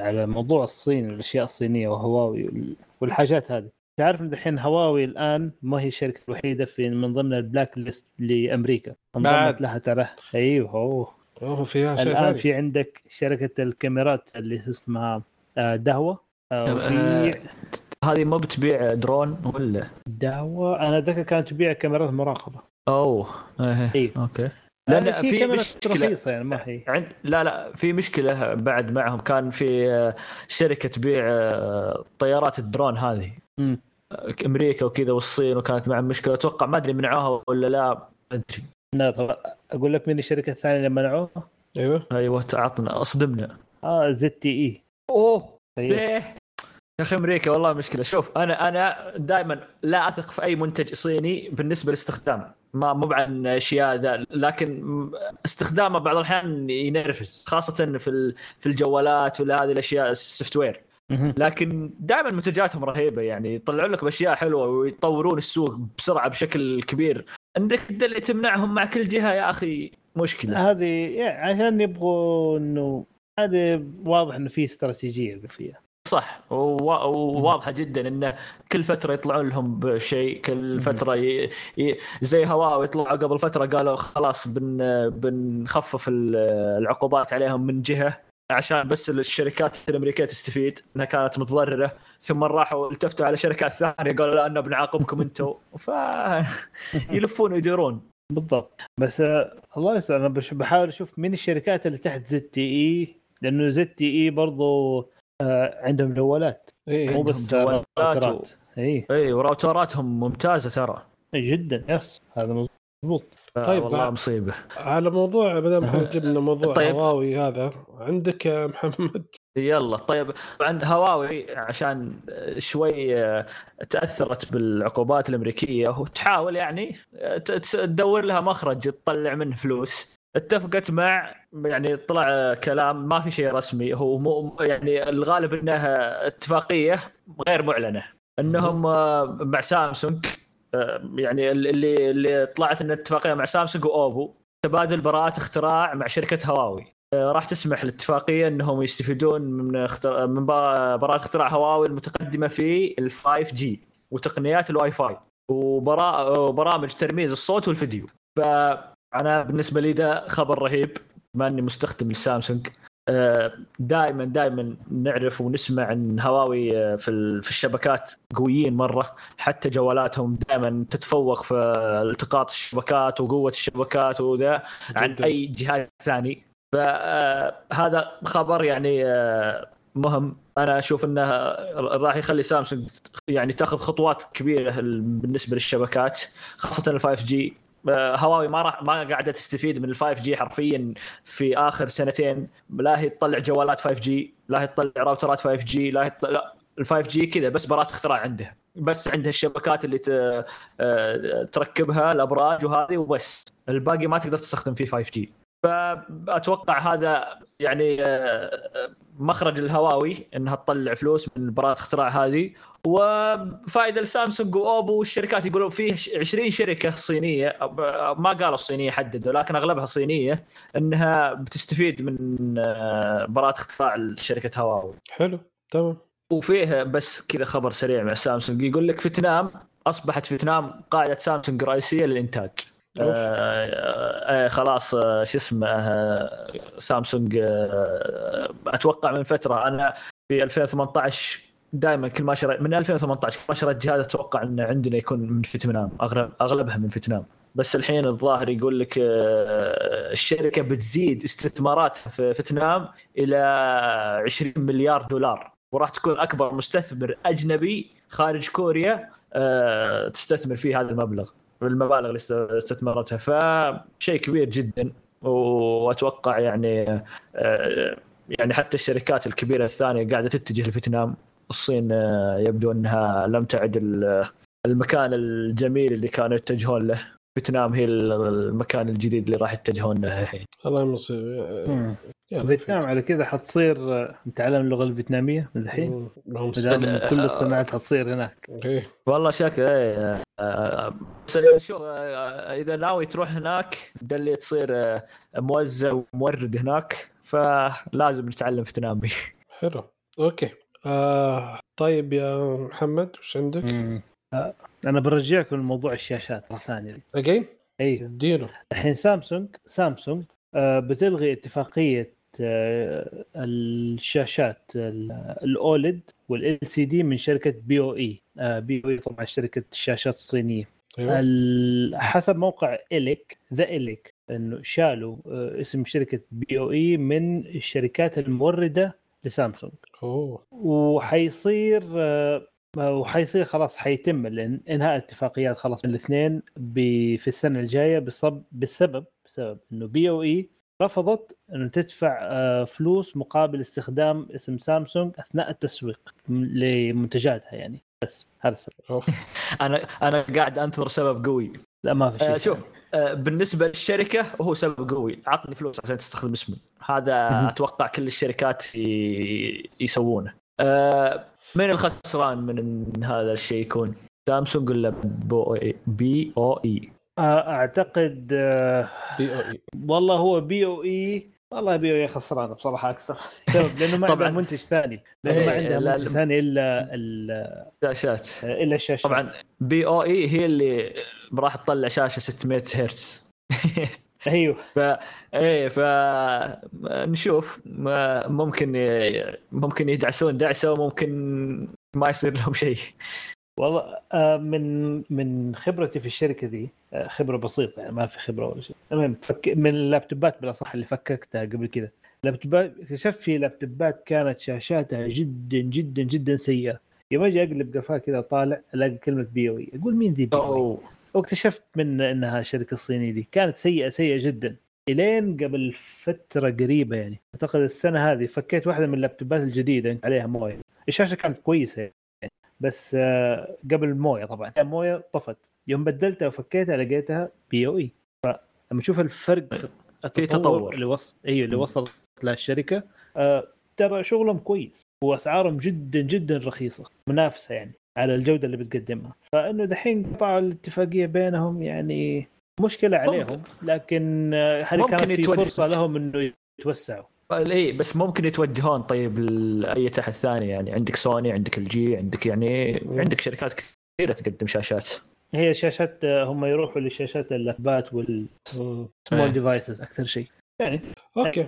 Speaker 2: على موضوع الصين والاشياء الصينية وهواوي وال- والحاجات هذه. تعرف إن دحين هواوي الآن ما هي الشركة الوحيدة في من ضمن ال black list لأمريكا.
Speaker 1: انضمت.
Speaker 2: لها ترى. أيوه. أوه.
Speaker 1: أوه فيها شيء الآن
Speaker 2: في عندك شركة الكاميرات اللي اسمها آه، داهوا. آه،
Speaker 3: آه،
Speaker 2: وفي
Speaker 3: هذه ما بتبيع درون ولا؟
Speaker 2: دهوة. أنا ذكر كانت تبيع كاميرات مراقبة.
Speaker 3: أوه. إيه.
Speaker 2: إيه.
Speaker 3: Okay.
Speaker 2: لأن
Speaker 3: لأن
Speaker 2: في
Speaker 3: مشكلة.
Speaker 2: رخيصة يعني ما هي.
Speaker 3: عند لا لا في مشكلة بعد معهم. كان في آه، شركة تبيع آه، طيارات الدرون هذه. آه، أمريكا وكذا والصين وكانت معهم مشكلة. أتوقع ما أدري منعوها ولا لا أدري.
Speaker 2: لا طبعا. أقول لك مين الشركة الثانية اللي منعوها؟
Speaker 1: أيوه.
Speaker 3: أيوه عطنا
Speaker 2: أصدمنا. آه ZTE.
Speaker 3: أوه
Speaker 2: طيب.
Speaker 3: ليه؟ يا أخي أمريكا والله مشكلة. شوف أنا أنا دائما لا أثق في أي منتج صيني بالنسبة للاستخدام ما مو عن أشياء ذا لكن استخدامه بعض الأحيان ينرفز خاصة في في الجوالات ولا هذه الأشياء ال
Speaker 2: software.
Speaker 3: لكن دائما منتجاتهم رهيبة يعني يطلعون لك بأشياء حلوة ويطورون السوق بسرعة بشكل كبير. انك اللي تمنعهم مع كل جهة يا أخي مشكلة.
Speaker 2: هذه يعني عشان يبغوا إنه هذه واضح إنه في استراتيجية فيها
Speaker 3: صح ووا- وواضحة جدا انه كل فترة يطلعون لهم بشيء كل فترة ي... ي... زي هواوي يطلعوا قبل فترة قالوا خلاص بن... بنخفف ال- العقوبات عليهم من جهة عشان بس الشركات الأمريكية تستفيد إنها كانت متضررة. ثم راحوا التفتوا على شركات ثانية قالوا لا أنا بنعاقبكم أنتم ف يلفون ويدورون.
Speaker 2: بالضبط. بس آه الله يستر أنا بحاول أشوف مين الشركات اللي تحت ZTE لأنه ZTE برضو آه عندهم جوالات
Speaker 1: اي
Speaker 2: مو بس
Speaker 3: جوالات
Speaker 2: راوترات. اي
Speaker 3: اي وراوتراتهم ممتازة ترى.
Speaker 2: جدا. yes هذا مضبوط.
Speaker 1: طيب،
Speaker 3: والله مصيبة.
Speaker 1: على موضوع ما دام إحنا جبنا موضوع
Speaker 3: طيب.
Speaker 1: هواوي هذا عندك يا محمد؟
Speaker 3: يلا طيب. طبعا هواوي عشان شوي آه، تأثرت بالعقوبات الأمريكية وتحاول يعني آه، تدور لها مخرج تطلع منه فلوس. اتفقت مع يعني طلع كلام ما في شيء رسمي هو مو يعني الغالب إنها اتفاقية غير معلنة. إنهم آه، مع سامسونج آه، يعني اللي اللي طلعت إن اتفاقية مع سامسونج وأوبو تبادل براءات اختراع مع شركة هواوي. آه، راح تسمح الاتفاقيه إنهم يستفيدون من اختر... من براءة اختراع هواوي المتقدمة في ال 5G وتقنيات الواي فاي وبرا... وبرامج ترميز الصوت والفيديو. فانا بالنسبة لي ده خبر رهيب بما إني مستخدم لسامسونج. دائما دائما نعرف ونسمع عن هواوي آه، في في الشبكات قويين مرة. حتى جوالاتهم دائما تتفوق في التقاط الشبكات وقوة الشبكات وذا عن. أي جهاز ثاني. فهذا خبر يعني آه، مهم. أنا أشوف إنه راح يخلي سامسونج يعني تاخذ خطوات كبيرة بالنسبة للشبكات خاصة ال 5 جي هواوي ما راح ما قاعدة تستفيد من ال 5 جي حرفيا في آخر سنتين. لا هي تطلع جوالات 5G لا هي تطلع راوترات 5G لا هي تطلع لا ال 5G كذا بس براءة اختراع عنده بس عندها الشبكات اللي آه، تركبها الأبراج وهذه وبس. الباقي ما تقدر تستخدم فيه 5G فأتوقع هذا يعني آه، مخرج الهواوي إنها تطلع فلوس من براءة اختراع هذه. وفائده لسامسونج وأوبو والشركات يقولون فيه 20 شركة صينية ما قالوا الصينيه حددوا لكن أغلبها صينية إنها بتستفيد من آه، براءة اختراع شركة هواوي.
Speaker 1: حلو تمام.
Speaker 3: وفيه بس كذا خبر سريع مع سامسونج يقول لك فيتنام أصبحت فيتنام قاعدة سامسونج رئيسية
Speaker 1: للإنتاج.
Speaker 3: آه آه خلاص آه شو اسمه آه سامسونج آه أتوقع من فترة أنا في 2018 دائما كل ما شريت من 2018 كل ما شريت جهاز أتوقع ان عندنا يكون من فيتنام. اغلب أغلبها من فيتنام. بس الحين الظاهر يقول لك آه، الشركة بتزيد استثماراتها في فيتنام إلى 20 مليار دولار. وراح تكون أكبر مستثمر أجنبي خارج كوريا آه، تستثمر فيه هذا المبلغ المبالغ اللي است- استثمرتها. فشيء كبير جدا. وأتوقع يعني آه، يعني حتى الشركات الكبيرة الثانية قاعدة تتجه لفيتنام. الصين آه، يبدو أنها لم تعد ال- المكان الجميل اللي كانوا يتجهون له. فيتنام هي المكان الجديد اللي راح يتجهون له الحين.
Speaker 1: الله. يلا،
Speaker 2: فيتنام على كده حتصير آه، متعلم اللغة الفيتنامية من الحين؟ كل الصناعات حتصير هناك.
Speaker 1: إيه.
Speaker 3: والله شك إيه آه، بس شوف إذا ناوي تروح هناك دلي تصير موزع ومورد هناك فلازم نتعلم فيتنامي.
Speaker 1: حلو. okay. آه طيب يا محمد وش عندك؟
Speaker 2: مم. آه، أنا برجعكم لموضوع الشاشات مره ثانية
Speaker 1: again
Speaker 2: إي.
Speaker 1: اديله.
Speaker 2: الحين سامسونج سامسونج آه، بتلغي اتفاقية آه، الشاشات ال OLED وال LCD من شركة بي أو إي. بي أو إي طبعا شركة الشاشات
Speaker 1: الصينية.
Speaker 2: ال- حسب موقع إليك The Elec إنه شالوا آه، اسم شركة BOE من الشركات الموردة لسامسونج.
Speaker 1: أوه.
Speaker 2: وحيصير آه، وحيصير خلاص حيتم الان- إنهاء اتفاقيات خلاص من الاثنين ب- في السنة الجاية بسبب بسبب بسبب إنه بي أو اي رفضت إنه تدفع آه، فلوس مقابل استخدام اسم سامسونج أثناء التسويق لمنتجاتها يعني. بس هذا السبب.
Speaker 3: أنا أنا قاعد أنتظر سبب قوي.
Speaker 2: لا ما في شيء.
Speaker 3: آه شوف بالنسبة للشركة هو سبب قوي. عطني فلوس عشان تستخدم اسمي هذا. أتوقع كل الشركات يسوونه. آه من الخسران من هذا الشيء يكون؟ سامسونج ولا بي أو اي
Speaker 2: أعتقد
Speaker 1: بي أو اي
Speaker 2: والله هو بي أو اي والله بي أو اي خسرانه بصراحة أكثر. لأنه ما
Speaker 3: طبعاً.
Speaker 2: عندها منتج ثاني. لأنه ما
Speaker 3: إيه،
Speaker 2: عندها
Speaker 3: لا-
Speaker 2: منتج ثاني إلا ال-
Speaker 3: شاشات.
Speaker 2: إلا الشاشه
Speaker 3: طبعا BOE هي اللي راح تطلع شاشة 600 هرتز.
Speaker 2: أيوه.
Speaker 3: ف إيه ف نشوف. ممكن ممكن يدعسون دعسة وممكن ما يصير لهم شيء.
Speaker 2: والله آه، من من خبرتي في الشركة دي آه، خبرة بسيطة يعني ما في خبرة ولا شيء. المهم من اللابتوبات بالأصح اللي فككتها قبل كذا. لابتوبات اكتشفت في لابتوبات كانت شاشاتها جدا جدا جدا سيئة. يوم أجي أقلب قفاه كذا طالع ألاقي كلمة بي أو اي أقول مين ذي بي
Speaker 3: أو
Speaker 2: واكتشفت من إنها الشركة الصينيه دي. كانت سيئة سيئة جدا. إلين قبل فترة قريبة يعني. أعتقد السنة هذه فكيت واحدة من اللابتوبات الجديدة عليها موية. الشاشة كانت كويسة يعني بس آه، قبل موية طبعا. موية طفت. يوم بدلتها وفكيتها لقيتها بي أو إي. فلما تشوف الفرق في
Speaker 3: في تطور.
Speaker 2: اللي وصل أيوه اللي. وصلت له الشركة آه، ترى شغلهم كويس. وأسعارهم جدا جدا رخيصة. منافسة يعني. على الجودة اللي بتقدمها. فإنه دحين قطعوا الاتفاقية بينهم يعني مشكلة عليهم لكن آه، هذه
Speaker 3: ممكن
Speaker 2: كانت في فرصة لهم إنه يتوسعوا؟
Speaker 3: اي بس ممكن يتوجهون طيب لأي تحت ثاني. يعني عندك سوني عندك LG عندك يعني عندك شركات كثيرة تقدم شاشات.
Speaker 2: هي شاشات آه، هم يروحوا لشاشات اللابات وال
Speaker 3: small.
Speaker 2: devices أكثر شيء. يعني
Speaker 1: okay.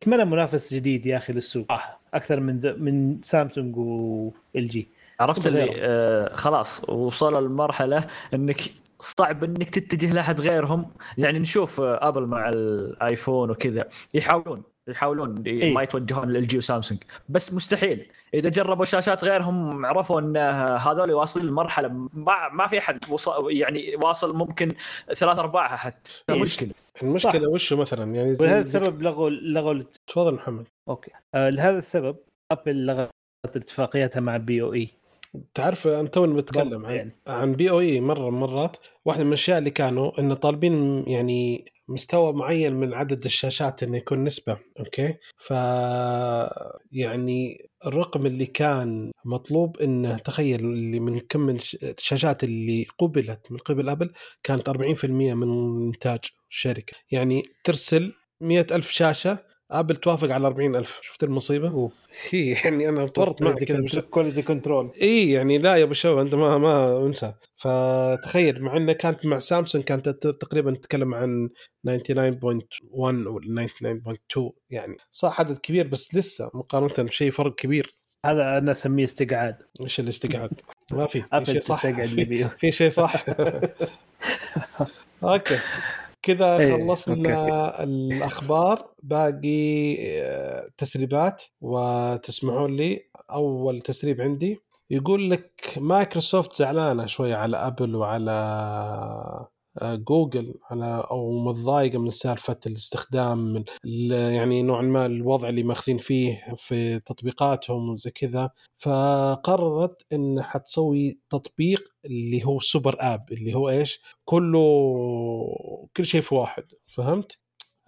Speaker 2: كمان منافس جديد يا أخي للسوق. آه، أكثر من ذ- من سامسونج و LG جي.
Speaker 3: عرفت اللي. آه خلاص وصل المرحلة إنك صعب إنك تتجه لأحد غيرهم. يعني نشوف آه أبل مع الايفون وكذا يحاولون. يحاولون
Speaker 2: إيه.
Speaker 3: ما يتوجهون ل LG وسامسونج بس مستحيل. إذا جربوا شاشات غيرهم عرفوا إن آه، هذول واصلين لمرحله ما ما في أحد يعني واصل ممكن ثلاث أرباعها حتى.
Speaker 2: إيه.
Speaker 3: مشكله
Speaker 1: المشكلة وش مثلا؟ يعني
Speaker 2: ولهذا السبب لغوا لغوا
Speaker 1: تفضل محمد.
Speaker 2: okay. آه لهذا السبب أبل لغت اتفاقيتها مع BOE
Speaker 1: تعرف أنا توني بتكلم عن
Speaker 2: يعني.
Speaker 1: عن BOE مرة من المرات واحدة من الأشياء اللي كانوا إنه طالبين يعني مستوى معين من عدد الشاشات إنه يكون نسبة okay؟ ف يعني الرقم اللي كان مطلوب إنه تخيل اللي من كم الشاشات اللي قبلت من قبل أبل كانت 40% من إنتاج الشركة يعني ترسل مئة ألف شاشة آبل توافق على 40 ألف. شفت
Speaker 2: المصيبة؟
Speaker 1: هي يعني أنا ورط معك كذا بش-
Speaker 2: quality control
Speaker 1: اي يعني لا يا أبو شباب أنت ما ما أنسى. فتخيل مع إنه كانت مع سامسونج كانت تقريبا تتكلم عن 99.1 ولا 99.2 يعني صح عدد كبير بس لسه مقارنة بشيء فرق كبير.
Speaker 2: هذا أنا أسميه استقعاد.
Speaker 1: إيش الاستقعاد؟ ما في في
Speaker 2: ابل
Speaker 1: شيء صح.
Speaker 2: تستقعد
Speaker 1: في,
Speaker 2: بي
Speaker 1: في شيء صح. okay. كذا
Speaker 2: إيه،
Speaker 1: خلصنا الأخبار. باقي آه، تسريبات وتسمحون لي. أول تسريب عندي يقول لك مايكروسوفت زعلانة شوي على أبل وعلى جوجل على أو متضايقة من سالفة الاستخدام يعني نوعا ما الوضع اللي ماخذين فيه في تطبيقاتهم وزي كذا فقررت إن حتسوي تطبيق اللي هو super app اللي هو إيش؟ كله كل شيء في واحد فهمت؟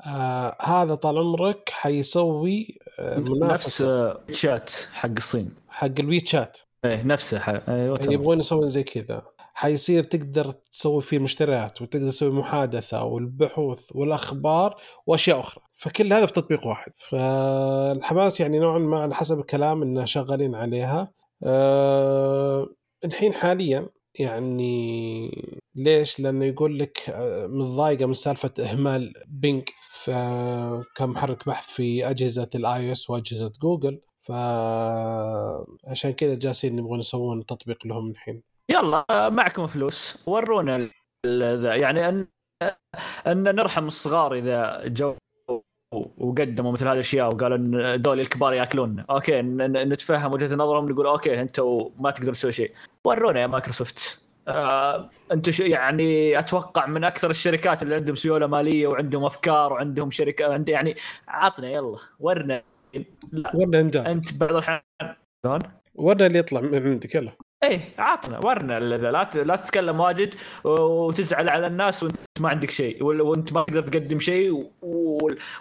Speaker 1: آه هذا طال عمرك حيسوي آه
Speaker 3: نفس
Speaker 1: منافسة
Speaker 3: آه، شات حق الصين
Speaker 1: حق الوي شات
Speaker 3: إيه نفسه ح- تمام.
Speaker 1: يبغون يسوون زي كذا حيصير تقدر تسوي فيه مشتريات وتقدر تسوي محادثة والبحوث والأخبار وأشياء أخرى. فكل هذا في تطبيق واحد. فالحماس يعني نوعا ما على حسب الكلام إنه شغالين عليها. أه الحين حاليا يعني ليش؟ لأنه يقول لك آه، متضايقة من سالفة إهمال بينج كمحرك بحث في أجهزة ال iOS وأجهزة جوجل فعشان كذا جالسين يبغون يسوون تطبيق لهم الحين.
Speaker 3: يلا معكم فلوس. ورونا ذا يعني ان أن نرحم الصغار إذا جو وقدموا مثل هذه الأشياء وقالوا إن دول الكبار ياكلون okay نتفهم وجهة نظرهم نقول okay أنتم ما تقدروا تسوي شيء. ورونا يا مايكروسوفت. آه أنتم شو- يعني أتوقع من أكثر الشركات اللي عندهم سيولة مالية وعندهم أفكار وعندهم شركة عند يعني عطنا يلا ورنا. لا
Speaker 1: ورنا إنجاز.
Speaker 3: أنت بعض الاحيان شلون؟
Speaker 1: ورنا اللي يطلع من عندك يلا.
Speaker 3: إيه عطنا ورنا لا ت- لا تتكلم واجد وتزعل على الناس وانت ما عندك شيء وانت ما تقدر تقدم شيء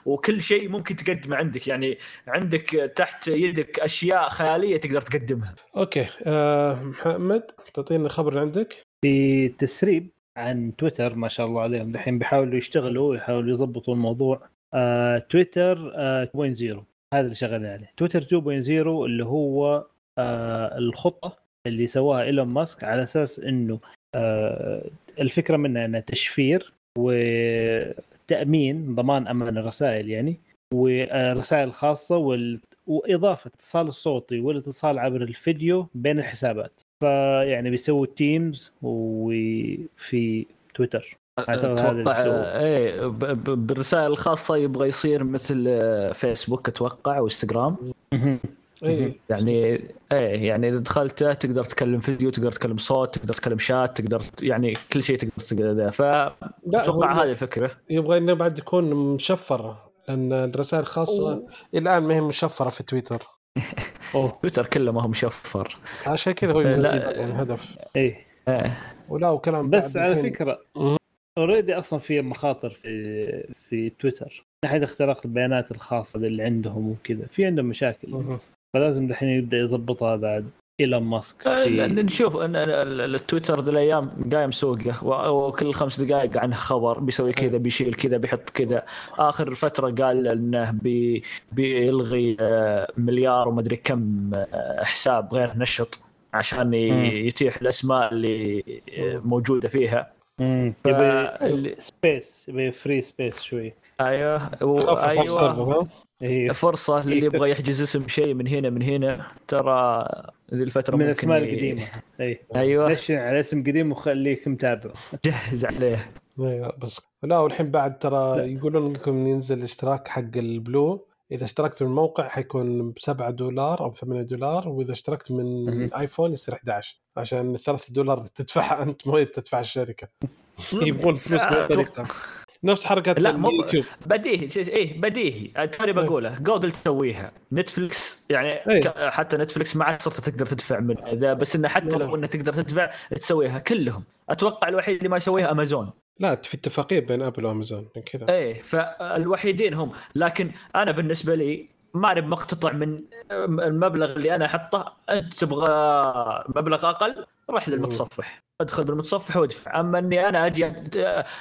Speaker 3: وكل شيء ممكن تقدمه عندك. يعني عندك تحت يدك أشياء خيالية تقدر تقدمها.
Speaker 1: okay. آه محمد تعطينا خبر اللي عندك.
Speaker 2: في تسريب عن تويتر ما شاء الله عليهم. دحين بيحاولوا يشتغلوا يحاولوا يضبطوا الموضوع. آه تويتر آه 2.0 هذا اللي شغالين عليه. تويتر 2.0 اللي هو آه الخطة اللي سواها إيلون ماسك على أساس إنه آه الفكرة منها انها تشفير وتأمين ضمان أمان الرسائل يعني والرسائل الخاصة وال... وإضافة الاتصال الصوتي والاتصال عبر الفيديو بين الحسابات. فيعني بيسووا Teams وفي تويتر أتوقع.
Speaker 3: إيه ب- بالرسائل الخاصه يبغى يصير مثل آه، فيسبوك أتوقع وانستغرام
Speaker 1: اي
Speaker 3: يعني إيه يعني إذا دخلته تقدر تكلم فيديو تقدر تكلم صوت تقدر تكلم شات تقدر ت- يعني كل شيء تقدر فاتوقع
Speaker 1: هو-
Speaker 3: هذه الفكرة.
Speaker 1: يبغى إنه بعد يكون مشفر لأن الرسائل الخاصه الآن ما هي مشفرة في تويتر.
Speaker 3: تويتر كله ما هو مشفر.
Speaker 1: عشان كذا هو يعني هدف.
Speaker 2: إيه.
Speaker 3: إيه.
Speaker 1: ولا وكلام
Speaker 2: بس على
Speaker 1: الحين- فكرة.
Speaker 2: already أصلا في مخاطر في في تويتر. من ناحية اختراق البيانات الخاصة اللي عندهم وكذا. في عندهم مشاكل. فلازم دحين يبدأ يضبطها بعد إيلون ماسك
Speaker 3: آه، نشوف. ان إن ال- التويتر ذي الأيام قايم سوقه. وكل خمس دقائق عنه خبر. بيسوي كذا بيشيل كذا بيحط كذا. آخر فترة قال إنه بي بيلغي آه، مليار ومدري كم آه، حساب غير نشط عشان. يتيح الأسماء اللي موجودة فيها. ف-
Speaker 2: يبي space يبي free space شوي.
Speaker 3: أيوه. و-
Speaker 1: أيوه.
Speaker 2: إيه.
Speaker 3: فرصة للي يبغى يحجز اسم شيء من هنا من هنا ترى ذي الفترة
Speaker 2: من
Speaker 3: الأسماء
Speaker 2: القديمة. إيه.
Speaker 3: أيوه.
Speaker 2: نشن على اسم قديم وخليك متابع
Speaker 3: جهز عليه.
Speaker 1: أيوه بس. لا والحين بعد ترى يقولون انكم ينزل الاشتراك حق ال Blue. إذا اشتركت من الموقع حيكون ب 7 دولار أو 8 دولار وإذا اشتركت من
Speaker 2: مهم.
Speaker 1: ايفون يصير 11 عشان الثلاث دولار تدفعها أنت مو تدفع الشركة. يبغون فلوس من طريقتها نفس حركة
Speaker 3: لا، مو
Speaker 1: اليوتيوب
Speaker 3: بديهي إيه بديهي. توني بقوله جوجل تسويها نتفلكس يعني
Speaker 1: إيه.
Speaker 3: ك- حتى نتفلكس ما عاد صرت تقدر تدفع منه إذا بس إنه حتى لو إنه تقدر تدفع تسويها كلهم. أتوقع الوحيد اللي ما يسويها أمازون.
Speaker 1: لا في اتفاقية بين أبل وأمازون من كذا.
Speaker 3: إيه فالوحيدين هم. لكن أنا بالنسبة لي ما أنا مقتطع من المبلغ اللي أنا أحطه. أنت تبغى مبلغ أقل روح للمتصفح. ادخل بالمتصفح وادفع. أما إني أنا أجي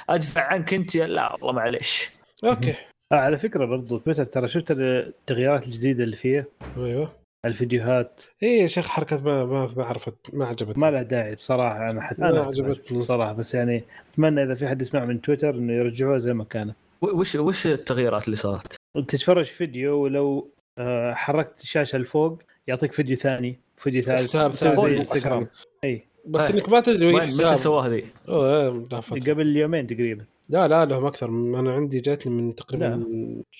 Speaker 3: أدفع عنك أنت لا والله معليش.
Speaker 1: okay.
Speaker 2: آه على فكرة برضو تويتر ترى شفت التغييرات الجديدة اللي فيها؟
Speaker 1: أيوه.
Speaker 2: الفيديوهات.
Speaker 1: إيه يا شيخ حركة ما ما ما عرفت ما عجبتني.
Speaker 2: ما لها داعي بصراحة أنا حتى
Speaker 1: ما
Speaker 2: أنا
Speaker 1: عجبتني.
Speaker 2: بصراحة بس يعني أتمنى إذا في حد يسمع من تويتر إنه يرجعوها زي ما كانت.
Speaker 3: وش وش التغييرات اللي صارت؟
Speaker 2: تتفرج فيديو ولو آه، حركت الشاشة لفوق يعطيك فيديو ثاني فيديو ثالث
Speaker 1: حساب ثاني
Speaker 2: انستغرام إي.
Speaker 1: بس
Speaker 3: إيه.
Speaker 1: إنك ما تدري
Speaker 3: وين؟ متى سواها ذي؟
Speaker 1: أوه، إيه، لا فترة.
Speaker 2: قبل يومين تقريبا.
Speaker 1: لا لا لهم أكثر. أنا عندي جاتني من تقريبا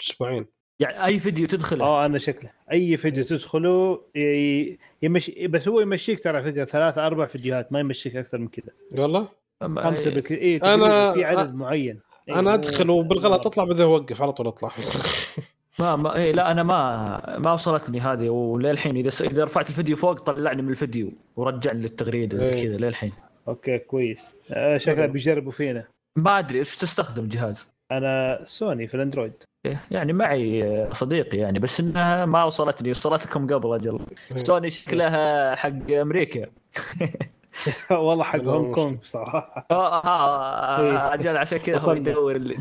Speaker 1: أسبوعين.
Speaker 3: يعني أي فيديو تدخله؟
Speaker 2: آه أنا شكله. أي فيديو تدخله ي- يمشي بس هو يمشيك ترى فكرة ثلاث أربع فيديوهات ما يمشيك أكثر من كذا.
Speaker 1: والله
Speaker 2: خمسة بك إي
Speaker 1: أنا-
Speaker 2: في عدد معين. إيه،
Speaker 1: أنا
Speaker 2: هو-
Speaker 1: أدخل وبالغلط أطلع بعدين اوقف على طول أطلع.
Speaker 3: ما ما إيه لا أنا ما ما وصلتني هذه وللحين إذا إذا رفعت الفيديو فوق طلعني من الفيديو ورجعني للتغريده زي
Speaker 1: إيه.
Speaker 3: كذا للحين.
Speaker 2: okay كويس. آه شكله بيجربوا فينا.
Speaker 3: ما أدري إيش تستخدم جهاز؟
Speaker 2: أنا سوني في الأندرويد.
Speaker 3: إيه، يعني معي صديقي يعني بس إنها ما وصلتني وصلت لكم قبل أجل. سوني شكلها حق أمريكا.
Speaker 2: والله حق
Speaker 1: والله
Speaker 2: هونغ كونغ بصراحة
Speaker 3: آه، آه،
Speaker 2: إيه.
Speaker 3: أجل عشان كذا هو. يدور.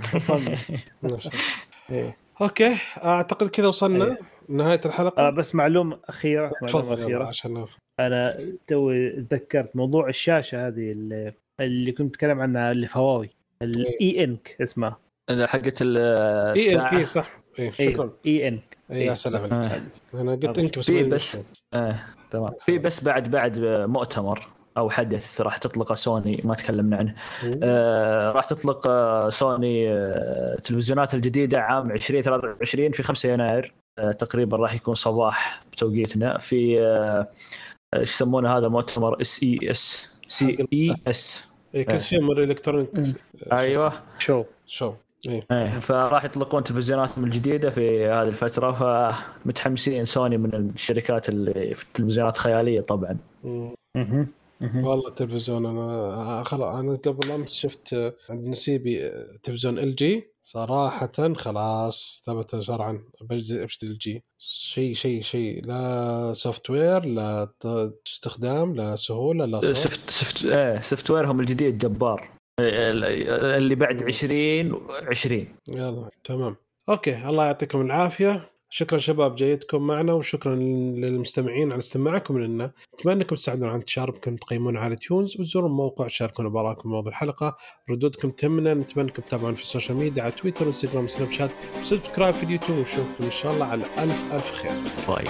Speaker 2: إيه.
Speaker 1: okay أعتقد كذا وصلنا
Speaker 2: إيه.
Speaker 1: نهايه الحلقة
Speaker 2: آه بس معلومه
Speaker 1: أخيرة معلومة
Speaker 2: أخيرة
Speaker 1: عشان
Speaker 2: أنا توي تذكرت موضوع الشاشة هذه اللي, اللي كنت أتكلم عنها اللي في هواوي الاي انك اسمها
Speaker 3: حقت ال-
Speaker 1: اي ان
Speaker 3: الساعة
Speaker 1: كي صح اي شكرا
Speaker 2: اي انك
Speaker 1: اي يا سلام عليك.
Speaker 3: آه.
Speaker 1: أنا قلت إنك بس
Speaker 3: في بس. آه، تمام في بس بعد بعد مؤتمر أو حدث راح تطلقه سوني ما تكلمنا عنه. آه راح تطلق آه، سوني آه تلفزيونات الجديدة عام 2023 في 5 يناير. آه تقريبا راح يكون صباح بتوقيتنا. في آه، إيش يسمونه هذا مؤتمر؟ إس إي إس. سي إي إس.
Speaker 1: اي كل شيء من ال
Speaker 3: electronic
Speaker 2: أيوه.
Speaker 1: show. show. اي
Speaker 3: إيه فراح يطلقون تلفزيوناتهم الجديدة في هذه الفترة. فمتحمسين سوني من الشركات اللي في التلفزيونات خيالية طبعا.
Speaker 1: والله التلفزيون أنا خلاص أنا قبل أمس شفت عند نسيبي تلفزيون LG. صراحة خلاص ثبت شرعا بشتري LG. شيء شيء شيء. لا software لا استخدام لا سهولة لا صوت.
Speaker 3: soft soft إيه software هم الجديد جبار. اللي بعد 20 20
Speaker 1: يلا تمام. okay الله يعطيكم العافية. شكرا شباب جيتكم معنا وشكرا للمستمعين على استماعكم لنا. أتمنى أنكم تساعدونا على انتشارنا بأنكم تقيمونا على iTunes وتزوروا الموقع وتشاركونا بارائكم بموضوع الحلقة. ردودكم تهمنا نتمنى أنكم تتابعونا في ال social media على تويتر وإنستغرام وسناب شات. و subscribe في اليوتيوب ونشوفكم إن شاء الله على ألف ألف خير.
Speaker 3: باي.